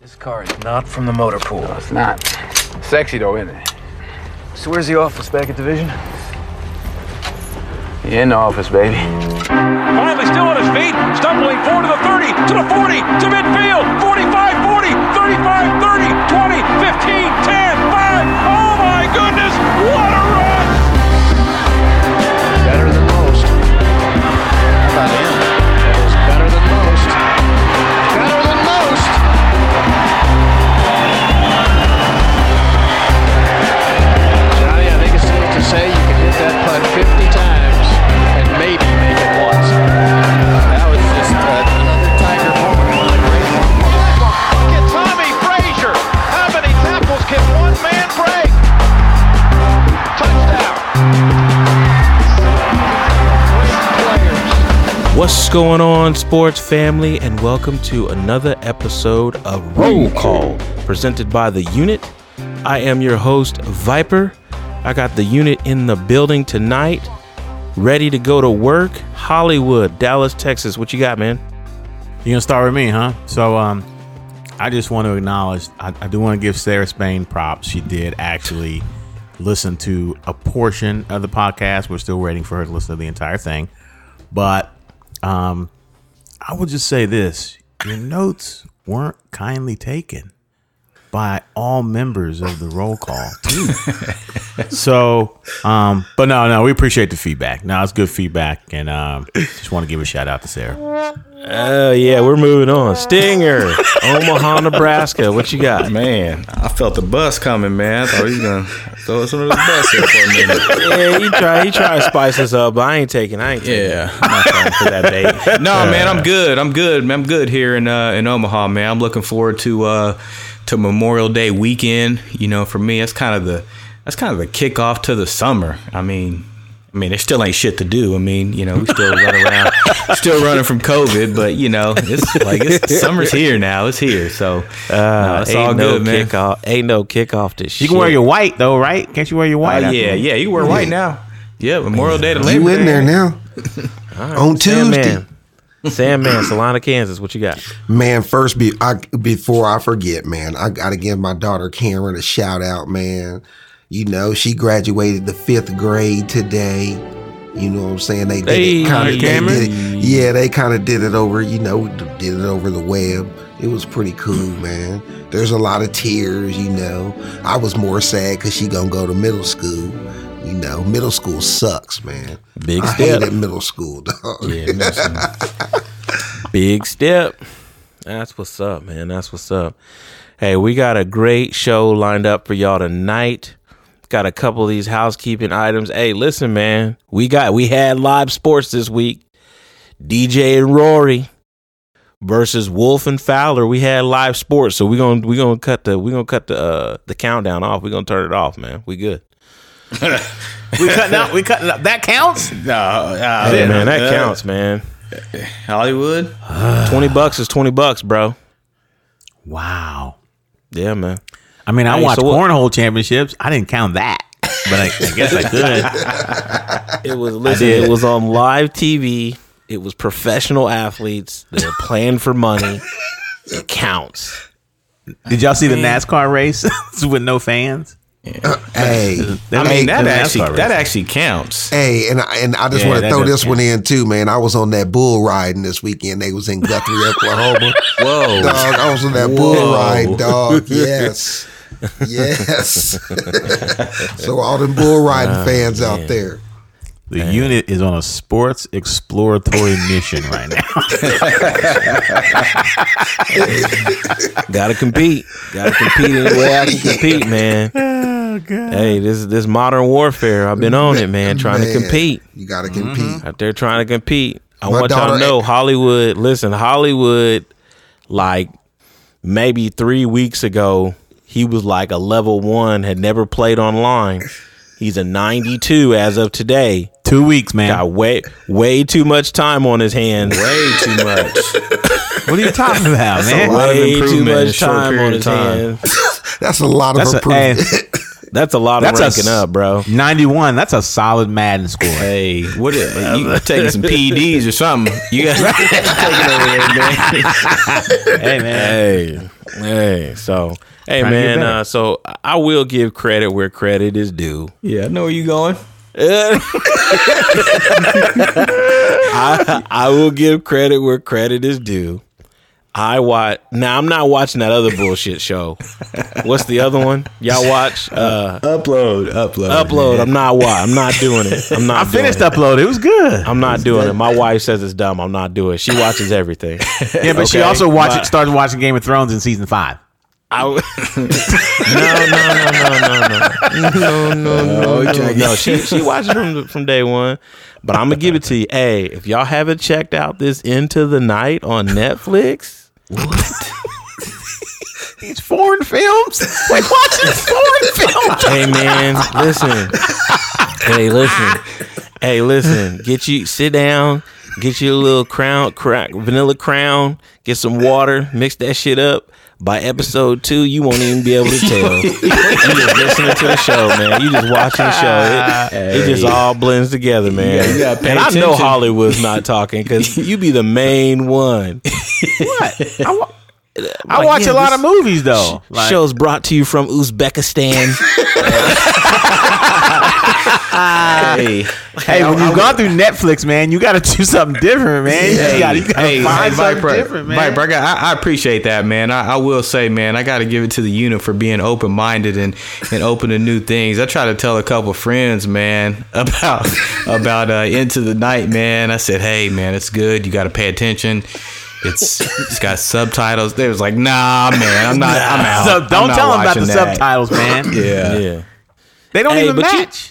This car is not from the motor pool. No, it's not. Sexy though, isn't it? So where's the office? Back at division? You in the office, baby. Finally still on his feet, stumbling forward to the 30, to the 40, to midfield, 45, 40, 35, 30, 20, 15, 10, 5. Oh my goodness, what a run! What's going on, sports family, and welcome to another episode of Roll Call presented by the Unit. I am your host, Viper. I got the unit in the building tonight, ready to go to work. Hollywood, Dallas, Texas. What you got, man? You gonna start with me, huh? So, um, I just want to acknowledge. I, I do want to give Sarah Spain props. She did actually listen to a portion of the podcast. We're still waiting for her to listen to the entire thing, but um, I will just say this: your notes weren't kindly taken by all members of the roll call too. so, um, but no, no, we appreciate the feedback. No, it's good feedback, and um, just want to give a shout out to Sarah. Oh, yeah, we're moving on. Stinger, Omaha, Nebraska. What you got? Man, I felt the bus coming, man. I thought he was gonna throw us under the bus here for a minute. Yeah, he try he try to spice us up, but I ain't taking. I ain't taking. Yeah. I'm not trying for that bait. No, man, I'm good. I'm good. I'm good here in uh, in Omaha, man. I'm looking forward to uh, to Memorial Day weekend. You know, for me, that's kind of the that's kind of the kickoff to the summer. I mean. I mean, there still ain't shit to do. I mean, you know, we still run around, still running from COVID, but you know, it's like it's summer's here now. It's here, so uh, no, it's ain't all no good, man. kickoff. Ain't no kickoff to shit. You can wear your white though, right? Can't you wear your Oh white? yeah, yeah. You wear white now. Yeah, Memorial Day to Labor You in there now? On Tuesday, Sandman. Sandman, Salina, Kansas. What you got? man. First, be I, before I forget, man, I gotta give my daughter Cameron a shout out, man. You know, she graduated the fifth grade today. You know what I'm saying? They did Hey, it kind of, yeah, they kind of did it over. You know, did it over the web. It was pretty cool, man. There's a lot of tears. You know, I was more sad because she gonna go to middle school. You know, middle school sucks, man. Big I step. hated middle school, dog. Yeah. Big step. That's what's up, man. That's what's up. Hey, we got a great show lined up for y'all tonight. Got a couple of these housekeeping items. Hey, listen, man. We got we had live sports this week. DJ and Rory versus Wolff and Fowler. We had live sports, so we're gonna we're gonna cut the we're gonna cut the uh, the countdown off. We're gonna turn it off, man. We good. we cutting out. We cutting out. That counts. No, uh, Yeah, man, that uh, counts, man. Hollywood. Twenty bucks is twenty bucks, bro. Wow. Yeah, man. I mean, I Hey, watched so what- cornhole championships. I didn't count that, but I, I guess I could. It was listen, it was on live TV. It was professional athletes. They're playing for money. It counts. Did y'all see the NASCAR race with no fans? Uh, hey, I mean, that actually NASCAR that actually counts. Hey, and I, and I just Yeah, want to throw does this one in too, man. I was on that bull riding this weekend. They was in Guthrie, Oklahoma. Whoa. dog, I was on that bull ride, dog. Yes, yes. so all them bull riding ah, fans out there. The unit is on a sports exploratory mission right now. Gotta compete. Gotta compete in the way I can compete, man. Hey, this is this modern warfare. I've been on it, man. Trying to compete. You got to mm-hmm. compete. Out there trying to compete. I My want y'all to know Hollywood. Listen, Hollywood, like maybe three weeks ago, he was like a level one, had never played online. He's a 92 as of today. Two weeks, man. Got way way too much time on his hands. Way too much. What are you talking about, man? lot of Way too improvement in a much short time on his time. hands. That's a lot of That's improvement. hey, That's a lot That's of a ranking s- up, bro. 91. That's a solid Madden score. Hey, what? Is, you taking some PEDs or something? You got taking over there, man. hey, man. Hey, Hey, so hey Trying man, uh, so I will give credit where credit is due. Yeah, I know where you going. I, I will give credit where credit is due. I watch now. I'm not watching that other bullshit show. What's the other one? Y'all watch uh, Upload, upload, upload. I'm not wa I'm not doing it. I'm not. I finished it. upload. It was good. I'm not doing it. My wife says it's dumb. I'm not doing it. She watches everything. yeah, but she also watched but- started watching Game of Thrones in season five. I w- no, no, no, no, no, no, no, no, no, no. She she watches from from day one, but I'm gonna give it to you. Hey, if y'all haven't checked out this Into the Night on Netflix, what? These foreign films. Like watching foreign films. hey man, listen, hey listen, hey listen, get you sit down, get you a little crown, crack vanilla crown, get some water, mix that shit up. By episode two, you won't even be able to tell. you just listening to the show, man. You just watching the show. It, it just all blends together, man. pay and I know. Hollywood's not talking because you be the main one. What? I, wa- I watch yeah, a lot of movies though. Like, Shows brought to you from Uzbekistan. Hey, hey, when you've gone through Netflix, man, you got to do something different, man. You got to hey, find hey, something Viper, different, man. Viper, I, got- I, I appreciate that, man. I, I will say, man, I got to give it to the unit for being open minded and, and open to new things. I try to tell a couple friends, man, about about uh, into the night, man. I said, hey, man, it's good. You got to pay attention. It's it's got subtitles. They was like, nah, man, I'm not. I'm out. So don't not tell them about the that." subtitles, man. Yeah. yeah. They don't Hey, even but you- match.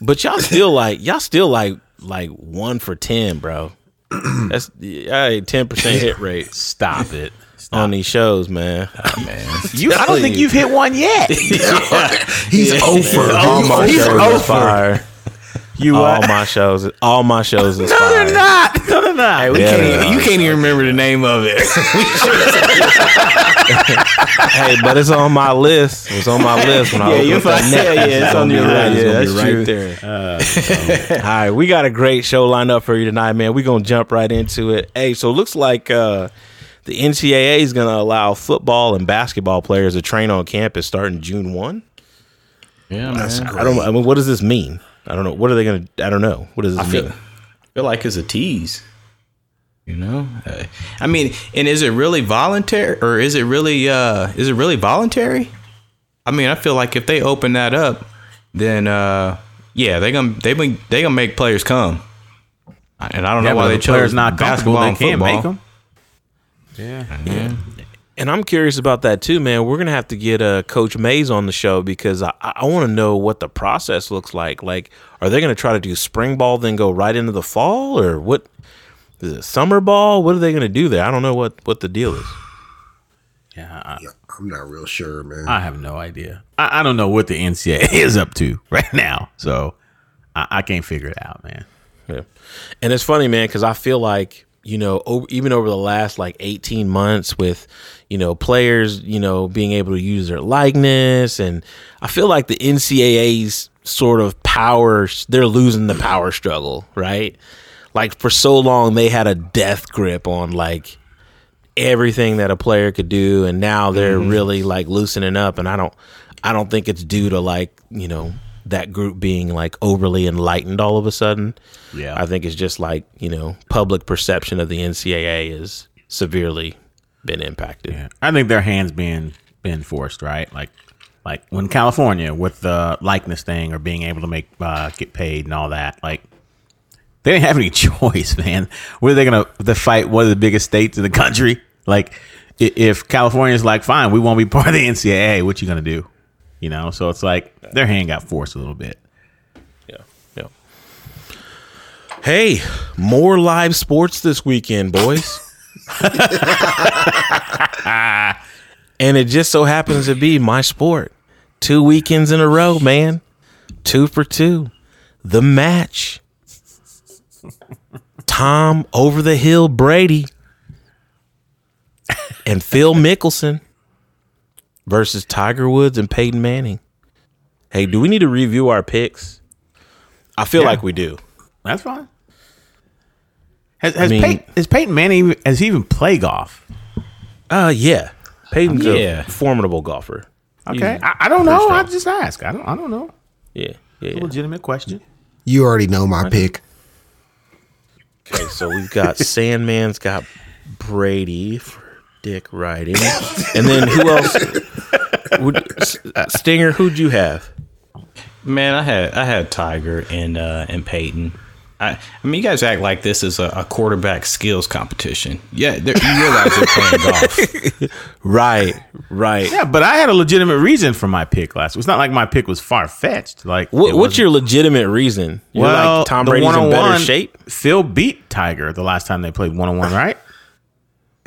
But y'all still like y'all still like like one for ten, bro. That's yeah, ten percent hit rate Stop it. on these shows, man. Ah, you, I don't think you. you've hit one yet. He's over. all my He's shows over. is fire. You All what? my shows, all my shows is No, fire. they're not. No, they're. We Yeah, can't even, you can't even remember the name of it. Hey, but it's on my list. It's on my list when I Yeah, open you'll up that yeah, yeah, it's gonna on your list. it's Yeah, gonna that's right true. there. All right, we got a great show lined up for you tonight, man. We're gonna jump right into it. Hey, so it looks like uh, the NCAA is gonna allow football and basketball players to train on campus starting June one. yeah, that's man. I don't. I mean, what does this mean? I don't know. What are they gonna? I don't know. What does this I feel, mean? feel like it's a tease. You know, I mean, and is it really voluntary, or is it really uh, is it really voluntary? I mean, I feel like if they open that up, then uh, yeah, they gonna they been they gonna make players come. And I don't Yeah, know why they the player's chose not basketball They and can't football. make them. Yeah. And I'm curious about that too, man. We're gonna have to get uh, Coach Mays on the show because I, I want to know what the process looks like. Like, are they gonna try to do spring ball then go right into the fall, or what? Is it summer ball? What are they gonna do there? I don't know what what the deal is. Yeah. I, I'm not real sure, man. I have no idea. I, I don't know what the NCAA is up to right now. So I, I can't figure it out, man. Yeah. And it's funny, man, because I feel like, you know, over, even over the last like 18 months with, you know, players, you know, being able to use their likeness. And I feel like the NCAA's sort of power, they're losing the power struggle, right? Like for so long, they had a death grip on like everything that a player could do. And now they're really like loosening up. And I don't, I don't think it's due to like, you know, that group being like overly enlightened all of a sudden. Yeah. I think it's just like, you know, public perception of the NCAA is severely been impacted. Yeah. I think their hands being been forced, right? Like like when California with the likeness thing or being able to make uh, get paid and all that, like they didn't have any choice, man. Were they gonna to fight one of the biggest states in the country? Like if California's like, fine, we won't be part of the NCAA, what you gonna do? You know, so it's like their hand got forced a little bit. Yeah. Yeah. Hey, more live sports this weekend, boys. and it just so happens to be my sport. Two weekends in a row, man. Two for two. The match. Tom over the hill Brady and Phil Mickelson versus Tiger Woods and Peyton Manning. Hey, do we need to review our picks? I feel Yeah. like we do. That's fine. Has, has, mean- Peyton, has Peyton Manning even, has he even played golf? Uh yeah. Peyton's Yeah. a formidable golfer. Okay, I, I don't know. I just ask. I don't. I don't know. Yeah, yeah. A yeah. legitimate question. You already know my pick. Okay, so we've got Sandman's got Brady for dick riding, and then who else? Would, Stinger, who'd you have? Man, I had I had Tiger and uh, and Peyton. I, I mean, you guys act like this is a, a quarterback skills competition. Yeah, you realize they're playing golf. Right, right. Yeah, but I had a legitimate reason for my pick last. Week. It's not like my pick was far fetched. Like, What, what's your legitimate reason? You're well? like Tom the Brady's in better shape. Phil beat Tiger the last time they played one on one, right?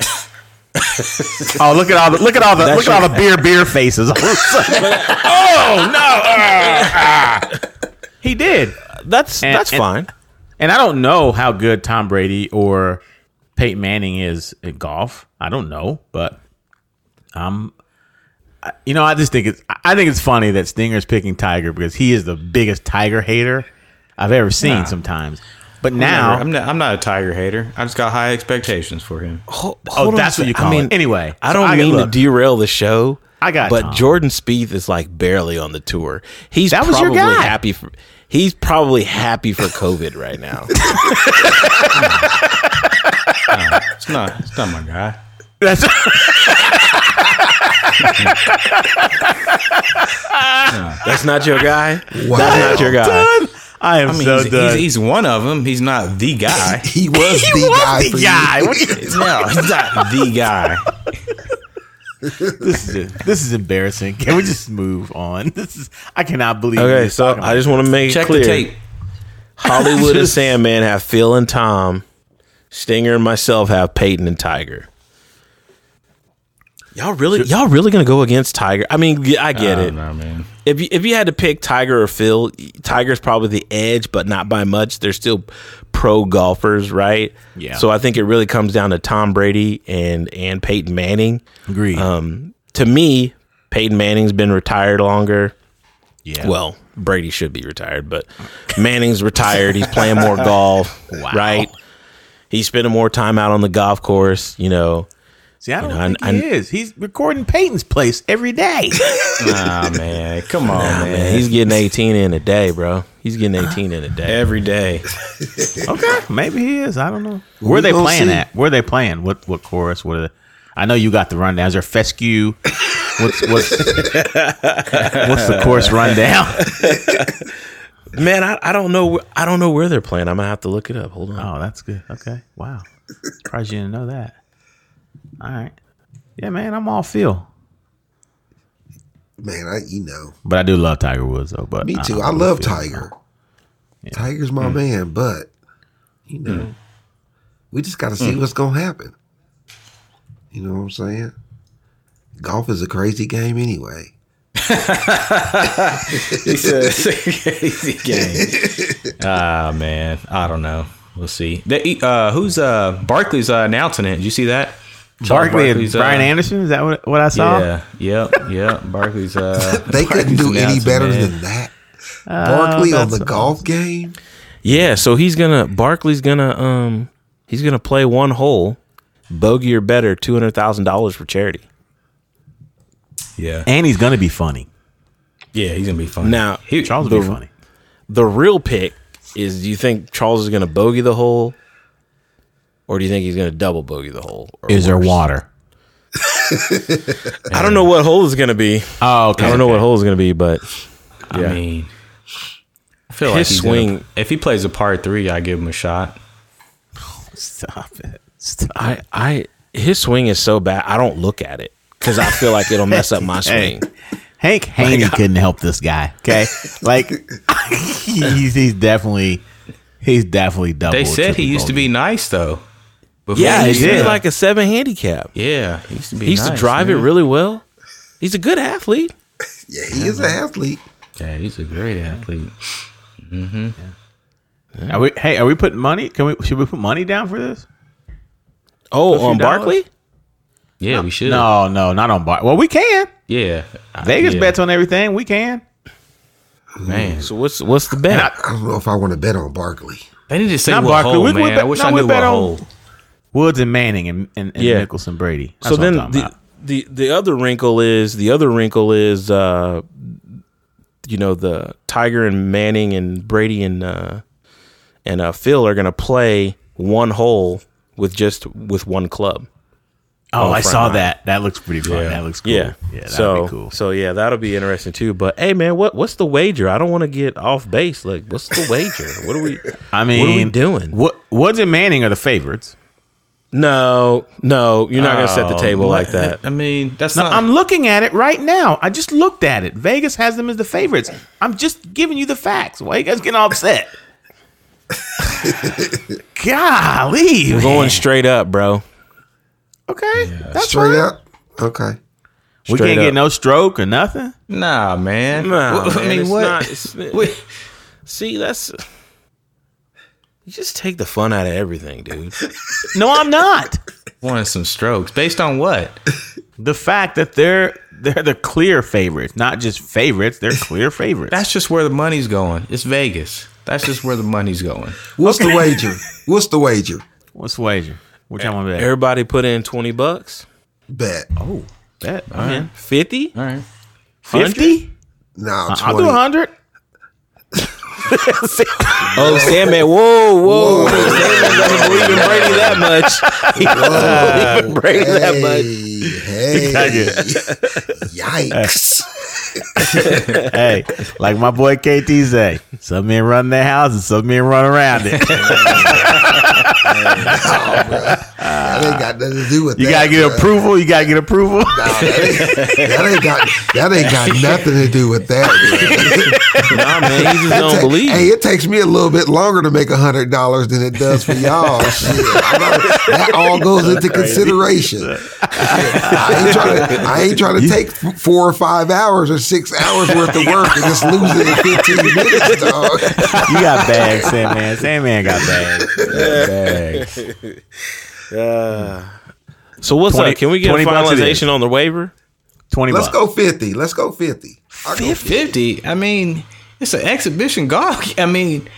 oh, look at all the look at all the look at all the beer beer faces. oh no! Ah, ah. He did. That's And- that's and- fine. And I don't know how good Tom Brady or Peyton Manning is at golf. I don't know, but um, I- you know, I just think it's I think it's funny that Stinger's picking Tiger because he is the biggest Tiger hater I've ever seen. Sometimes, but now, I'm not, I'm not a Tiger hater. I just got high expectations for him. Ho- oh, hold on that's what you call I mean, it. Anyway, I don't I- mean look, to derail the show. I got but Tom. Jordan Spieth is like barely on the tour. He's That was your guy. happy for. He's probably happy for COVID right now. It's not it's not my guy. That's That's not your guy. Wow. That's not your guy. I am I mean, so he's, done. he's, he's one of them. He's not the guy. He was the guy the guy. you. What you- no, he's not the guy. This is this is embarrassing. Can we just move on? This is I cannot believe. Okay, so I just want to make Check clear. the tape. Hollywood and Sandman have Phil and Tom. Stinger and myself have Peyton and Tiger. Y'all really, y'all really gonna go against Tiger? I mean, I get I it. don't know, man. If you if you had to pick Tiger or Phil, Tiger's probably the edge, but not by much. They're still pro golfers, right? Yeah. So I think it really comes down to Tom Brady and and Peyton Manning. Agreed. Um, to me, Peyton Manning's been retired longer. yeah. Well, Brady should be retired, but Manning's retired. He's playing more golf, right? He's spending more time out on the golf course. You know, see, I don't you know, think I- he I- is. He's recording Peyton's place every day. Nah, man. Come on, man. man, he's getting 18 in a day, bro. He's getting uh, 18 in a day. every day. okay, maybe he is. I don't know. Where are they gonna playing see. at? Where are they playing? What what chorus? What are the, I know you got the rundown. Is there fescue? What's what's what's the course rundown? Man, I, I don't know. I don't know where they're playing. I'm gonna have to look it up. Hold on. Oh, that's good. Okay. Wow. Surprised you didn't know that. All right. Yeah, man, I'm all feel. Man, I you know. But I do love Tiger Woods though. But Me too. I I do love feel- Tiger. Tiger's my man, but you know, we just got to see what's gonna happen. You know what I'm saying? Golf is a crazy game anyway. He says easy game. Ah man, I don't know. We'll see. They, uh, who's uh Barkley's uh, announcing it? Did you see that? Charles Barkley and Barkley's, uh, Brian Anderson. Is that what, what I saw? Yeah, yep, yep. Barkley's. Uh, They couldn't do any better man. than that. Barkley on that's the golf game. Yeah, so he's gonna Barkley's gonna um he's gonna play one hole, bogey or better, two hundred thousand dollars for charity. Yeah, And he's gonna be funny. yeah. He's gonna be funny. Now, he, Charles will the, be funny. The real pick is: Do you think Charles is gonna bogey the hole, or do you think he's gonna double bogey the hole? or Is there water? I don't know what hole is gonna be. Oh, okay. I don't know what hole is gonna be, but I mean, I feel His like he's swing- Gonna, if he plays a par three, I give him a shot. Stop it. Stop. I I his swing is so bad. I don't look at it because I feel like it'll mess up my swing. Hank Haney couldn't help this guy. Okay, like he's, he's definitely he's definitely double. They said he triple used to be nice though. Before Yeah, he he used to be like a seven handicap. yeah, he used to be. He used to nice, drive it really well. He's a good athlete. Yeah, he is an athlete. Yeah, he's a great athlete. Hmm. Are we, hey, are we putting money? Can we? Should we put money down for this? Oh, on dollars? Barkley? Yeah, we should. No, no, not on bar. Well, we can. Yeah, Vegas yeah. bets on everything. We can. man. So what's what's the bet? I don't know if I want to bet on Barkley. They need to say Not what Barkley. hole, We- we man. bet- I wish no, I we knew bet what on- hole. Woods and Manning and, and, and Yeah. Mickelson Brady. so That's I'm then the, about. the the other wrinkle is the other wrinkle is uh you know the Tiger and Manning and Brady and uh and uh Phil are gonna play one hole with just with one club. Oh, I saw that. That looks pretty fun. That looks cool. Yeah, yeah, that'd so be cool. so yeah, that'll be interesting too. But hey, man, what what's the wager? I don't want to get off base. Like, what's the wager? What are we? I mean, what are we doing? What Woods and Manning are the favorites. No, no, you're not gonna set the Oh, table what? like that. I mean, that's No, not. I'm looking at it right now. I just looked at it. Vegas has them as the favorites. I'm just giving you the facts. Why you guys getting all upset? Golly, We're going straight up, bro. okay. That's Straight fine. up. Okay. We Straight can't up. get no stroke or nothing. nah, man. Nah, What- I mean, it's what? not- it's- Wait. See, that's you just take the fun out of everything, dude. No, I'm not. Wanting some strokes based on what? the fact that they're they're the clear favorites, not just favorites. They're clear favorites. That's just where the money's going. It's Vegas. That's just where the money's going. What's the wager? What's the wager? What's the wager? Which I'm gonna bet? Everybody put in twenty bucks, Bet. Oh, bet. I'm fifty. All right. Fifty. No, I'll do hundred. Oh, Sandman! Whoa, whoa! Sandman doesn't believe in Brady that much. He doesn't believe in Brady that much. Hey, hey. Yikes. hey, like my boy KT say, some men run their houses, some men run around it. That ain't got nothing to do with You that. gotta get bruh. approval. You gotta get approval. Nah, that, ain't, that ain't got that ain't got nothing to do with that. bruh. Nah, man, he just don't ta- believe. Hey, it takes me a little bit longer to make a hundred dollars than it does for y'all. Shit, I gotta- that all goes into consideration. I ain't trying to. I ain't trying to take f- four or five hours or six hours worth of work and just lose it in fifteen minutes, dog. You got bags, Sandman. Sandman got bags. Got bags. So what's 20 up? Can we get a 20 bucks it is. finalization on the waiver? Twenty Let's bucks. go fifty. Let's go fifty. I'll go 50. I mean, it's an exhibition golf. I mean,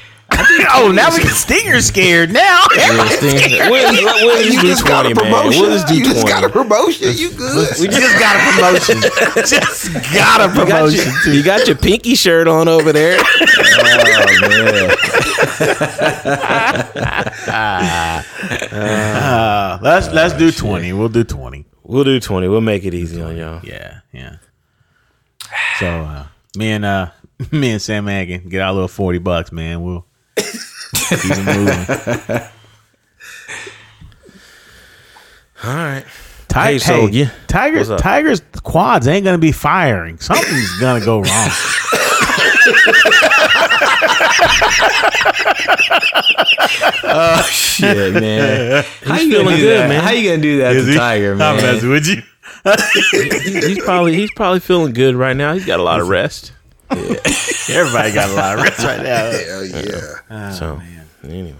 oh, now we get Stinger scared now. We'll, we'll You just do just got twenty, a man. promotion. We'll just do you just got a promotion. You good? We just got a promotion. just got a You got, promotion. your, you got your pinky shirt on over there. Oh Uh, let's let's do twenty. We'll do twenty. We'll do twenty. We'll make it easy on y'all. Yeah, yeah. So uh, me and uh, me and Sam Hagen get our little forty bucks, man. We'll keep moving. All right. Ti- Hey, so, yeah. Tigers, Tigers quads ain't gonna be firing. Something's gonna go wrong. Oh shit, man. how He's you feeling good, that? man. How you gonna do that to Tiger, I'm man? messing with you. He- he's probably he's probably feeling good right now. He's got a lot of rest. Everybody got a lot of rest right now. Hell yeah. Oh, so anyway,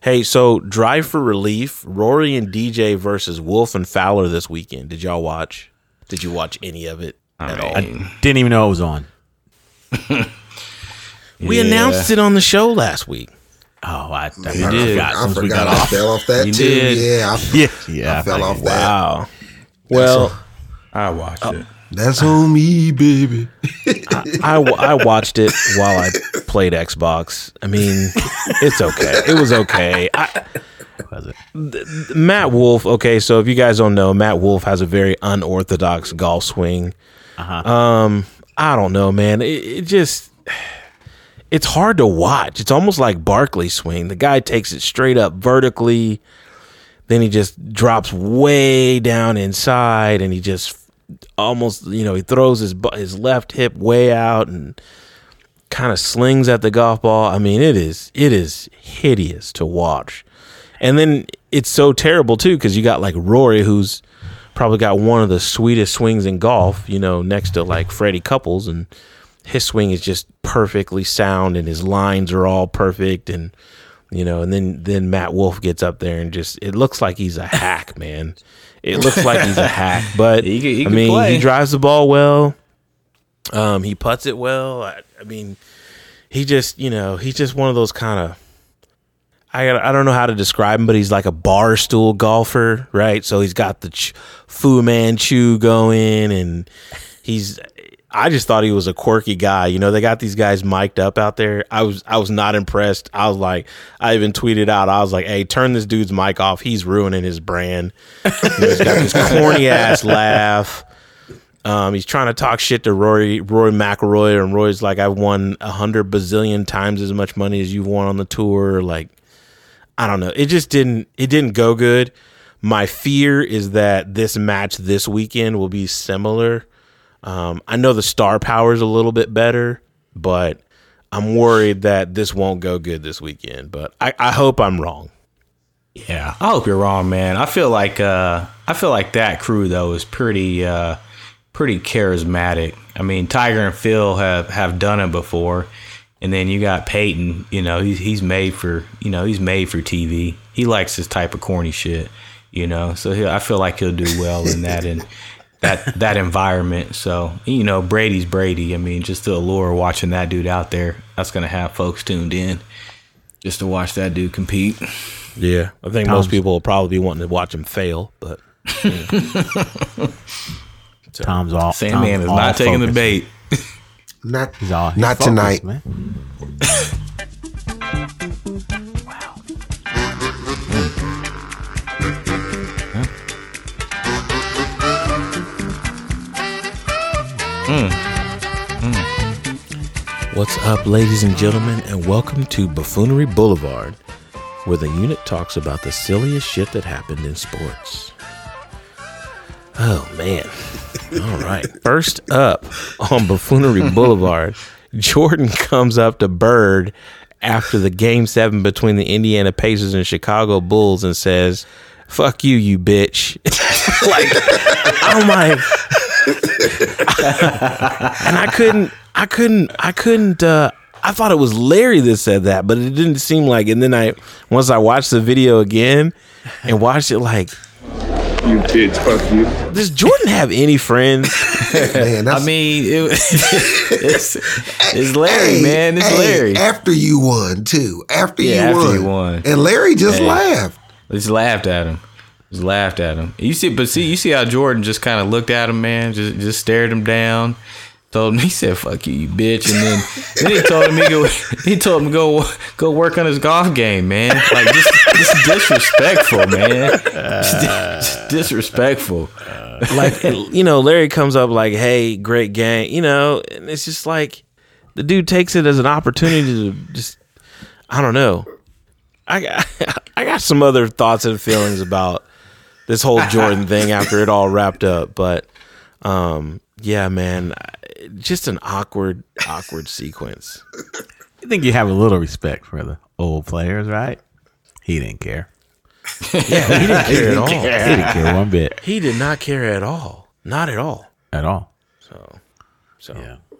hey, so drive for relief. Rory and DJ versus Wolff and Fowler this weekend. Did y'all watch? Did you watch any of it at all? I didn't even know it was on. we announced it on the show last week. Oh, I, I You did. forgot. I once we forgot got I off. fell off that You too. did. Yeah, I, Yeah, yeah. I fell off that. Wow. Well, I watched uh, it. That's on me, baby. I, wa- I watched it while I played Xbox. I mean, it's okay. It was okay. I, Was it? Matt Wolff. Okay, so if you guys don't know, Matt Wolff has a very unorthodox golf swing. Um, I don't know, man. It, it just it's hard to watch. It's almost like Barkley swing. The guy takes it straight up vertically, then he just drops way down inside, and he just almost you know he throws his his left hip way out and kind of slings at the golf ball. I mean, it is it is hideous to watch. And then it's so terrible too because you got like Rory, who's probably got one of the sweetest swings in golf. You know, next to like Freddie Couples, and his swing is just perfectly sound, and his lines are all perfect, and you know, and then then Matt Wolff gets up there and just it looks like he's a hack, man. It looks like he's a hack, but He he I mean, play. he drives the ball well. Um, he puts it well. I, I mean, he just you know he's just one of those kind of I I don't know how to describe him, but he's like a bar stool golfer, right? So he's got the ch- Fu Manchu going, and he's. I just thought he was a quirky guy. You know, they got these guys mic'd up out there. I was I was not impressed. I was like, I even tweeted out, I was like, "Hey, turn this dude's mic off. He's ruining his brand." He's got this corny ass laugh. Um, he's trying to talk shit to Rory Roy McIlroy, and Roy's like, "I've won a hundred bazillion times as much money as you've won on the tour." Like, I don't know. It just didn't. It didn't go good. My fear is that this match this weekend will be similar. Um, I know the star power is a little bit better, but I'm worried that this won't go good this weekend. But I, I hope I'm wrong. Yeah, I hope you're wrong, man. I feel like uh, I feel like that crew though is pretty uh, pretty charismatic. I mean, Tiger and Phil have have done it before, and then you got Peyton. You know, he's he's made for you know he's made for TV. He likes this type of corny shit. You know, so he, I feel like he'll do well in that and that that environment. So you know, Brady's Brady. I mean, just the allure of watching that dude out there, that's gonna have folks tuned in just to watch that dude compete. Yeah, I think Tom's- most people will probably be wanting to watch him fail, but Tom's all. Sandman Tom's is not taking the bait. Not He's all. he's Not focused, tonight. man. Mm. Mm. What's up, ladies and gentlemen, and welcome to Buffoonery Boulevard, where the unit talks about the silliest shit that happened in sports. Oh, man. All right. First up on Buffoonery Boulevard, Jordan comes up to Bird after the game seven between the Indiana Pacers and Chicago Bulls and says, Fuck you, you bitch. like, oh I'm like, and I couldn't, I couldn't, I couldn't. uh I thought it was Larry that said that, but it didn't seem like. And then I, once I watched the video again and watched it, like, You bitch, fuck you. does Jordan have any friends? man. I mean, it, it's, it's Larry, Hey, man. It's hey, Larry. After you won too. After Yeah, you after won. you won. And Larry just Hey. laughed. Just laughed at him. Just laughed at him. You see, but see, you see how Jordan just kind of looked at him, man. Just just stared him down. Told him he said "fuck you, you bitch," and then then he told him he go he told him go go work on his golf game, man. Like just just disrespectful, man. Just, disrespectful. like, you know, Larry comes up like, "Hey, great game," you know, and it's just like the dude takes it as an opportunity to just, I don't know. I got, I got some other thoughts and feelings about this whole Jordan thing after it all wrapped up, but um, yeah, man, just an awkward, awkward sequence. You think you have a little respect for the old players, right? He didn't care. Yeah, he didn't care at all. He didn't care one bit He did not care at all, not at all. at all. So, so Yeah.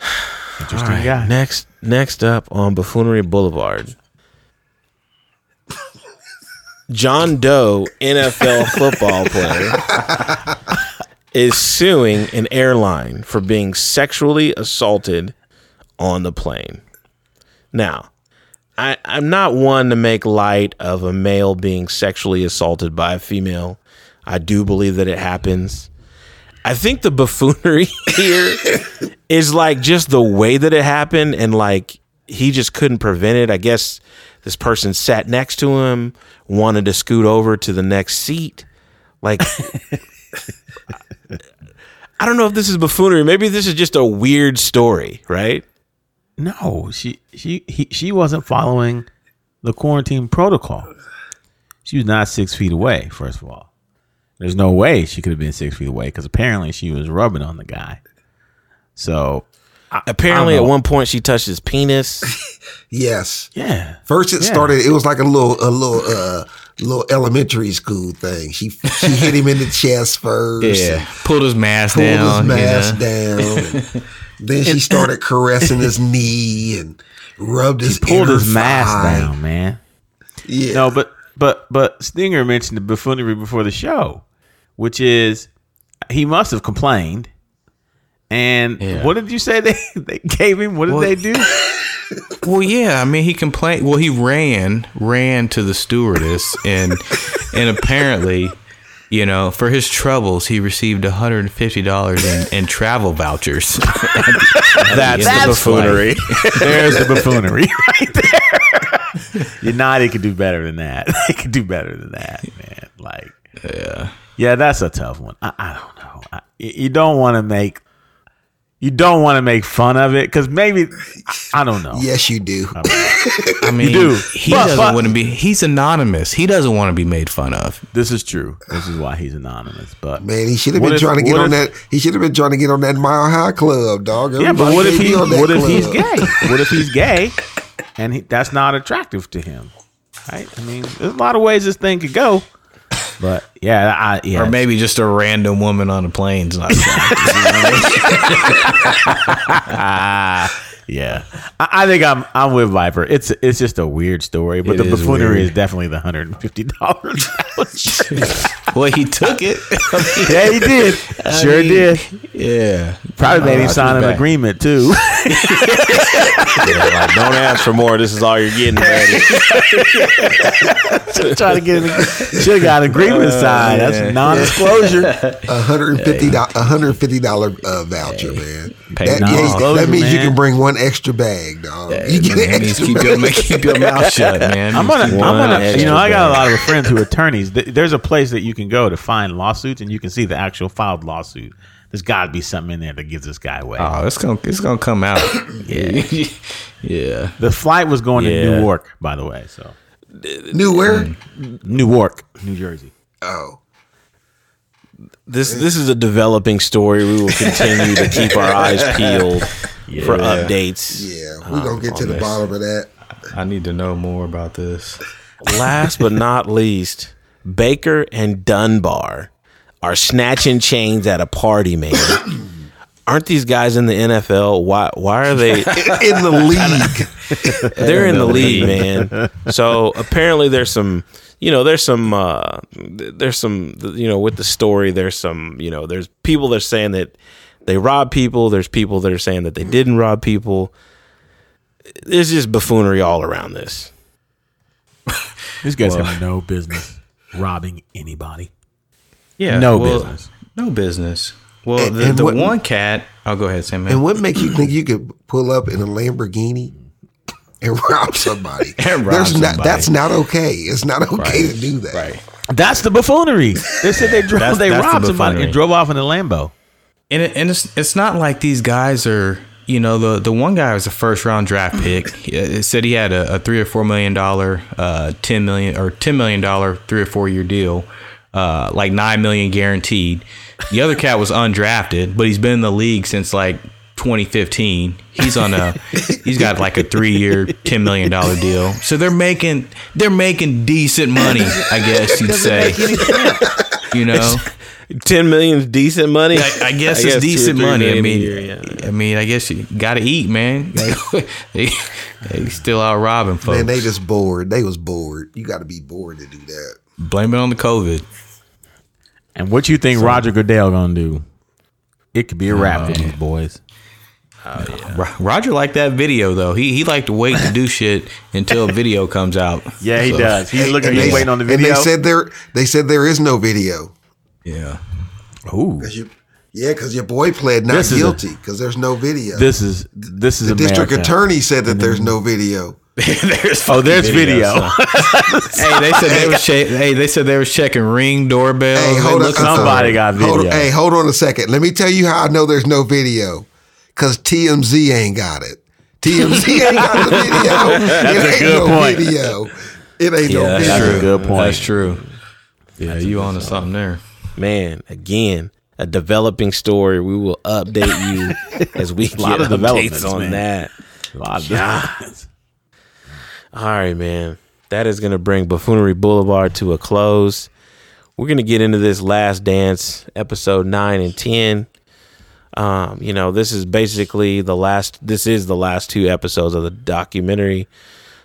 All Interesting right, guy. Next, next up on Buffoonery Boulevard, John Doe, NFL football player, is suing an airline for being sexually assaulted on the plane. Now, I, I'm not one to make light of a male being sexually assaulted by a female. I do believe that it happens. I think the buffoonery here is like just the way that it happened and like he just couldn't prevent it. I guess this person sat next to him, wanted to scoot over to the next seat. Like I don't know if this is buffoonery. Maybe this is just a weird story, right? No, she she he, she wasn't following the quarantine protocol. She was not six feet away. First of all, there's no way she could have been six feet away because apparently she was rubbing on the guy. So Apparently I at one point she touched his penis. Yes. yeah, First it Yeah. started it was like a little a little uh little elementary school thing. She she hit him in the chest first. Yeah, pulled his mask Pulled down. his mask you know? down. and then she started caressing his knee and rubbed his pulled inner his mask thigh. down, man. Yeah. No, but but but Stinger mentioned the buffoonery before the show, which is he must have complained. And Yeah. what did you say they, they gave him? What did Well- they do? Well, yeah. I mean, he complained. Well, he ran ran to the stewardess, and and apparently, you know, for his troubles, he received one hundred and fifty dollars in, in travel vouchers. That's the buffoonery. There's the buffoonery right there. United could do better than that. They could do better than that, man. Like, yeah. yeah, that's a tough one. I, I don't know. I, you don't want to make. You don't want to make fun of it because maybe I, I don't know. Yes, you do. I mean, you do. he But- doesn't want to be. He's anonymous. He doesn't want to be made fun of. This is true. This is why he's anonymous. But Man, he should have been if- trying to get what on if- that. He should have been trying to get on that Mile High Club, dog. Yeah, but what if he? on that What if he's gay? What if he's gay, and he, that's not attractive to him? Right? I mean, there's a lot of ways this thing could go. But yeah, I yeah. Or maybe just a random woman on a plane's not yeah. I, I think I'm I'm with Viper. It's it's just a weird story, but It the is buffoonery weird. is definitely the hundred and fifty dollars. well, he took it. yeah, he did. I sure mean, did. Yeah. Probably made him sign an back. agreement too. Yeah, like, don't ask for more. This is all you're getting, buddy. Trying to get an, should have got an agreement signed. That's non-disclosure. A hundred and fifty dollars, a hundred and fifty dollar uh, voucher, man. That, no yeah, that means you can bring one extra bag, dog. you get an extra keep bag. your, keep your mouth shut, man. I'm gonna, I'm gonna, you extra know, I got a lot of friends who are attorneys. There's a place that you can go to find lawsuits, and you can see the actual filed lawsuit. There's got to be something in there that gives this guy away. Oh, it's gonna it's gonna come out. yeah, yeah. the flight was going Yeah. to Newark, by the way. So New where? Newark, New Jersey. Oh, This this is a developing story. We will continue to keep our eyes peeled for updates. yeah. We're gonna get um, to the this. bottom of that. I need to know more about this. Last but not least, Baker and Dunbar are snatching chains at a party, man. Aren't these guys in the NFL? Why why are they In the league, they're in the league, man. So apparently there's some you know, there's some uh there's some you know, with the story there's some, you know, there's people that are saying that they rob people, there's people that are saying that they didn't rob people. There's just buffoonery all around this. These guys have no business robbing anybody. Yeah, No well, business. No business. Well, And- the, and the what- one cat. I'll go ahead, Sam. and what makes you think you could pull up in a Lamborghini and rob somebody? And rob There's not. That's not okay. It's not okay to do that. Right. That's the buffoonery. They said they drove, That's- they that's the robbed somebody buffoonery. and drove off in a Lambo. And it, and it's it's not like these guys are. You know, the the one guy was a first round draft pick. He- It said he had a, a three or four million dollar, uh, ten million or ten million dollar three or four year deal, uh, like nine million guaranteed. The other cat was undrafted, but he's been in the league since like 2015. He's on a he's got like a three year, ten million dollar deal. So they're making they're making decent money, I guess you'd say. You know. Ten million is decent money. I, I guess I it's guess two decent money. I mean, year, yeah. I mean, I guess you got to eat, man. they, they still out robbing folks. Man, they just bored. They was bored. You got to be bored to do that. Blame it on the COVID. And what you think Roger Goodell gonna do? It could be a wrap for these Oh, boys. Ro- Roger liked that video though. He he liked to wait to do shit until a video comes out. Yeah, he So, does. He's looking. And He's they, waiting on the video. and they said there. They said there is no video. Yeah. "Ooh, 'Cause you- yeah, because your boy pled not This guilty because there's no video. this is this is the district attorney said that there's no video. there's Oh, there's fucking video. hey, they said they was che- hey, they said they was checking ring doorbells. Hey, hold on. looking for- Somebody got Hold video. on, hey, hold on a second. Let me tell you how I know there's no video. Because TMZ ain't got it. TMZ ain't got the video. That's it a ain't good no point. video. It ain't Yeah, no that's video. That's true. a good point. That's true. Yeah, you on to something there. Man, again, a developing story. We will update you as we get lot of developments, updates on man. that. A lot of documents. All right, man. That is going to bring Buffoonery Boulevard to a close. We're going to get into this last dance, episode 9 and 10. Um, you know, this is basically the last this is the last two episodes of the documentary.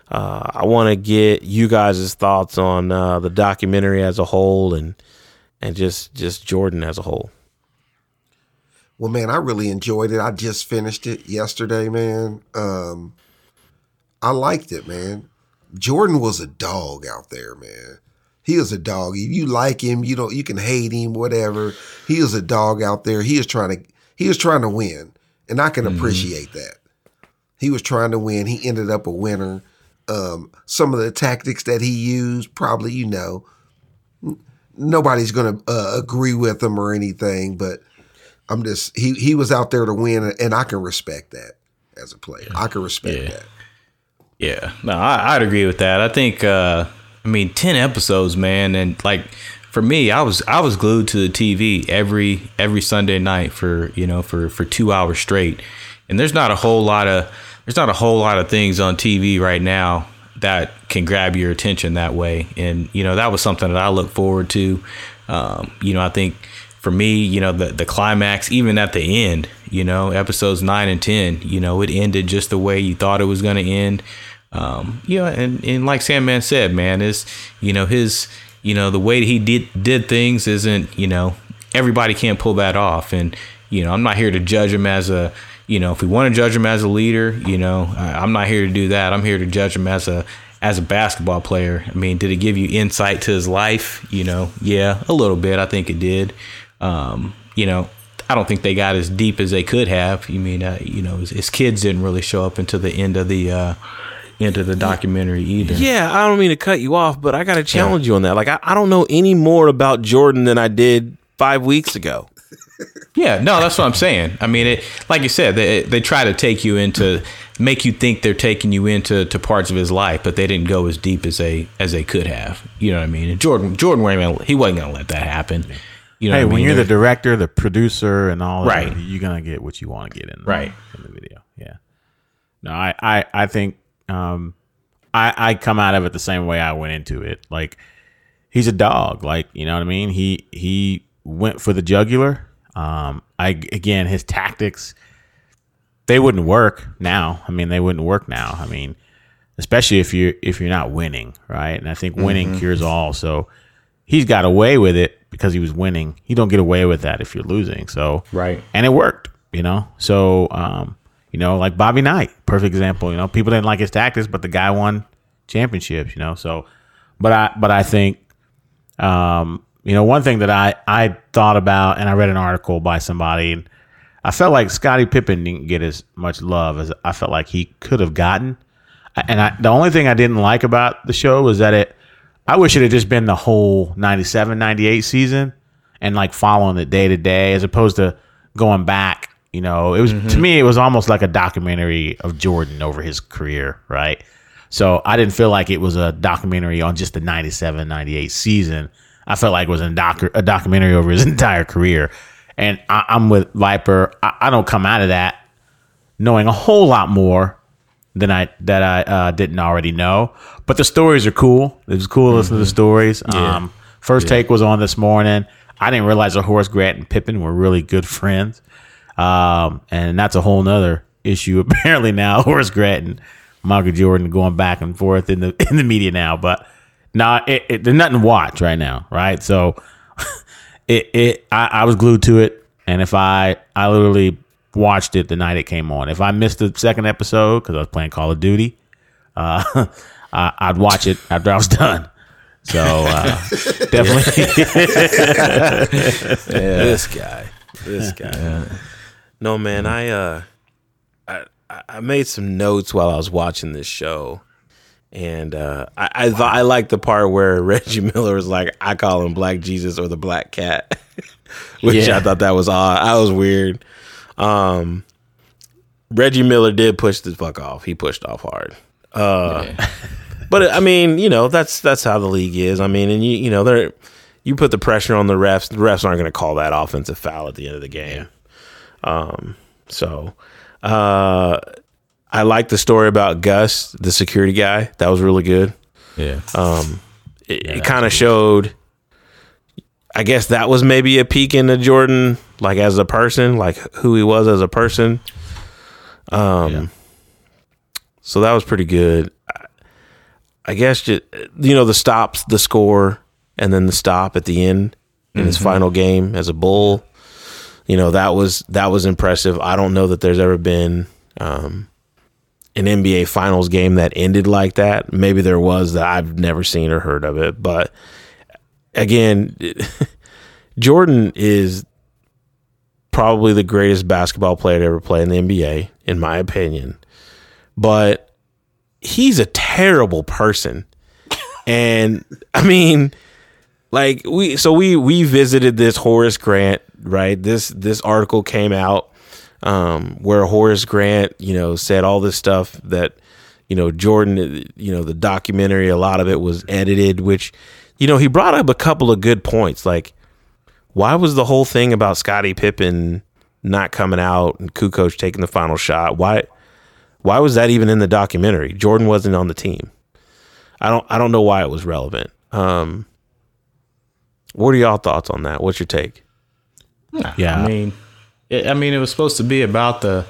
Uh, I want to get you guys' thoughts on uh, the documentary as a whole and and just just Jordan as a whole. Well, man, I really enjoyed it. I just finished it yesterday, man. Um, I liked it, man. Jordan was a dog out there, man. He was a dog. If you like him, you don't you can hate him, whatever. He was a dog out there. He was trying to he was trying to win. And I can appreciate that. He was trying to win. He ended up a winner. Um, some of the tactics that he used, probably, you know, nobody's going to uh, agree with him or anything, but I'm just, he, he was out there to win, and I can respect that as a player. I can respect Yeah. that. Yeah, no, I, I'd agree with that. I think, uh, I mean, ten episodes, man, and like for me, I was I was glued to the TV every every Sunday night for you know for for two hours straight. And there's not a whole lot of there's not a whole lot of things on TV right now that can grab your attention that way. And you know that was something that I look forward to. Um, you know, I think for me, you know, the the climax, even at the end, you know, episodes nine and ten, you know, it ended just the way you thought it was going to end. Um, you know, and, and like Sandman said, man, is you know his you know the way he did did things isn't you know everybody can't pull that off, and you know I'm not here to judge him as a you know if we want to judge him as a leader, you know I, I'm not here to do that. I'm here to judge him as a as a basketball player. I mean, did it give you insight to his life? You know, yeah, a little bit. I think it did. Um, you know, I don't think they got as deep as they could have. You mean, uh, you know, his, his kids didn't really show up until the end of the uh, end of the documentary either. Yeah, I don't mean to cut you off, but I got to challenge you on that. Like, I, I don't know any more about Jordan than I did five weeks ago. Yeah, no, that's what I'm saying. I mean, it like you said, they they try to take you into make you think they're taking you into to parts of his life, but they didn't go as deep as they as they could have. You know what I mean? And Jordan Jordan wasn't he wasn't going to let that happen. You know hey, what I when mean? you're the director, the producer, and all Right. that, you're gonna get what you want to get in Right. in the video. Yeah. No, I I I think um I I come out of it the same way I went into it. Like he's a dog. Like you know what I mean. He he went for the jugular. Um, I again his tactics they wouldn't work now. I mean, they wouldn't work now. I mean, especially if you're if you're not winning, right? And I think winning Mhm. cures all. So he's got away with it because he was winning. You don't get away with that if you're losing. So Right. and it worked. You know, so um, you know, like Bobby Knight, perfect example. You know, people didn't like his tactics, but the guy won championships. You know, so but I but I think um, you know, one thing that I I thought about, and I read an article by somebody, and I felt like Scottie Pippen didn't get as much love as I felt like he could have gotten. And I, the only thing I didn't like about the show was that it, I wish it had just been the whole 97, 98 season and like following it day to day as opposed to going back. You know, it was to me, it was almost like a documentary of Jordan over his career, right? So I didn't feel like it was a documentary on just the 97, 98 season. I felt like it was a, doc- a documentary over his entire career. And I, I'm with Viper. I, I don't come out of that knowing a whole lot more than I that I uh, didn't already know. But the stories are cool. It was cool to listen to the stories. Yeah. Um, first Yeah. take was on this morning. I didn't realize that Horace Grant and Pippen were really good friends. Um, and that's a whole nother issue. Apparently now Horace Grant and Michael Jordan going back and forth in the in the media now. But nah, it, it, there's nothing to watch right now, right? So it it I, I was glued to it, and if I I literally watched it the night it came on. If I missed the second episode because I was playing Call of Duty, uh, I, I'd watch it after I was done. So uh, definitely, This guy, this guy. No man, I uh, I I- made some notes while I was watching this show, and uh, I I, thought, I like the part where Reggie Miller was like, I call him Black Jesus or the Black Cat, which Yeah. I thought that was odd. I was weird. Um, Reggie Miller did push the fuck off. He pushed off hard. Uh, but I mean, you know, that's that's how the league is. I mean, and you you know, they're you put the pressure on the refs. The refs aren't going to call that offensive foul at the end of the game. Um, so uh, I like the story about Gus, the security guy. That was really good. Yeah. Um, it, it kind of showed. I guess that was maybe a peek into Jordan, like as a person, like who he was as a person. Um, so that was pretty good. I, I guess just you know the stops, the score, and then the stop at the end in his Mhm. final game as a bull. You know that was that was impressive. I don't know that there's ever been um, an NBA Finals game that ended like that. Maybe there was that I've never seen or heard of it, but again, Jordan is probably the greatest basketball player to ever play in the NBA, in my opinion. But he's a terrible person. And I mean, like we so we we visited this Horace Grant, right? This this article came out um where Horace Grant, you know, said all this stuff that you know, Jordan, you know, the documentary, a lot of it was edited, which, you know, he brought up a couple of good points. Like, why was the whole thing about Scottie Pippen not coming out and Kukoc taking the final shot? Why why was that even in the documentary? Jordan wasn't on the team. I don't I don't know why it was relevant. Um what are y'all thoughts on that? What's your take? Yeah. I mean, it, I mean, it was supposed to be about the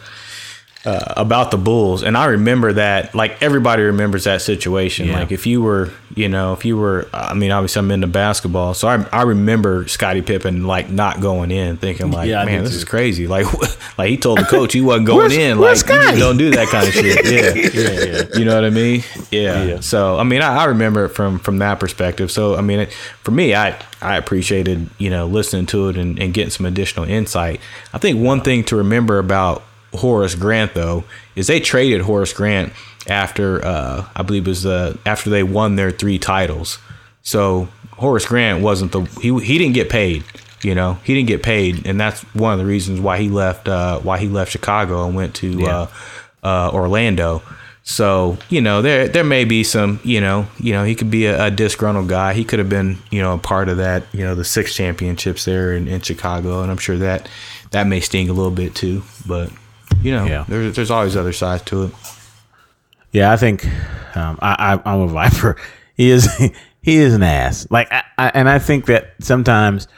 uh, about the Bulls, and I remember that. Like everybody remembers that situation. Yeah. Like if you were, you know, if you were, I mean, obviously I'm into basketball, so I I remember Scottie Pippen like not going in, thinking like, Yeah, man, this too. is crazy. Like like he told the coach he wasn't going in. Like you just don't do that kind of shit. Yeah, yeah, yeah. you know what I mean? Yeah. So I mean, I, I remember it from from that perspective. So I mean, it, for me, I I appreciated you know listening to it and, and getting some additional insight. I think one thing to remember about Horace Grant though is they traded Horace Grant after uh, I believe it was uh, after they won their three titles. So Horace Grant wasn't the he he didn't get paid. You know, he didn't get paid, and that's one of the reasons why he left. Uh, why he left Chicago and went to uh, uh, Orlando. So you know, there there may be some. You know, you know, he could be a, a disgruntled guy. He could have been, you know, a part of that. You know, the six championships there in, in Chicago, and I'm sure that that may sting a little bit too. But you know, Yeah. there's there's always other sides to it. Yeah, I think um, I, I, I'm a Viper. He is he is an ass. Like, I, I, and I think that sometimes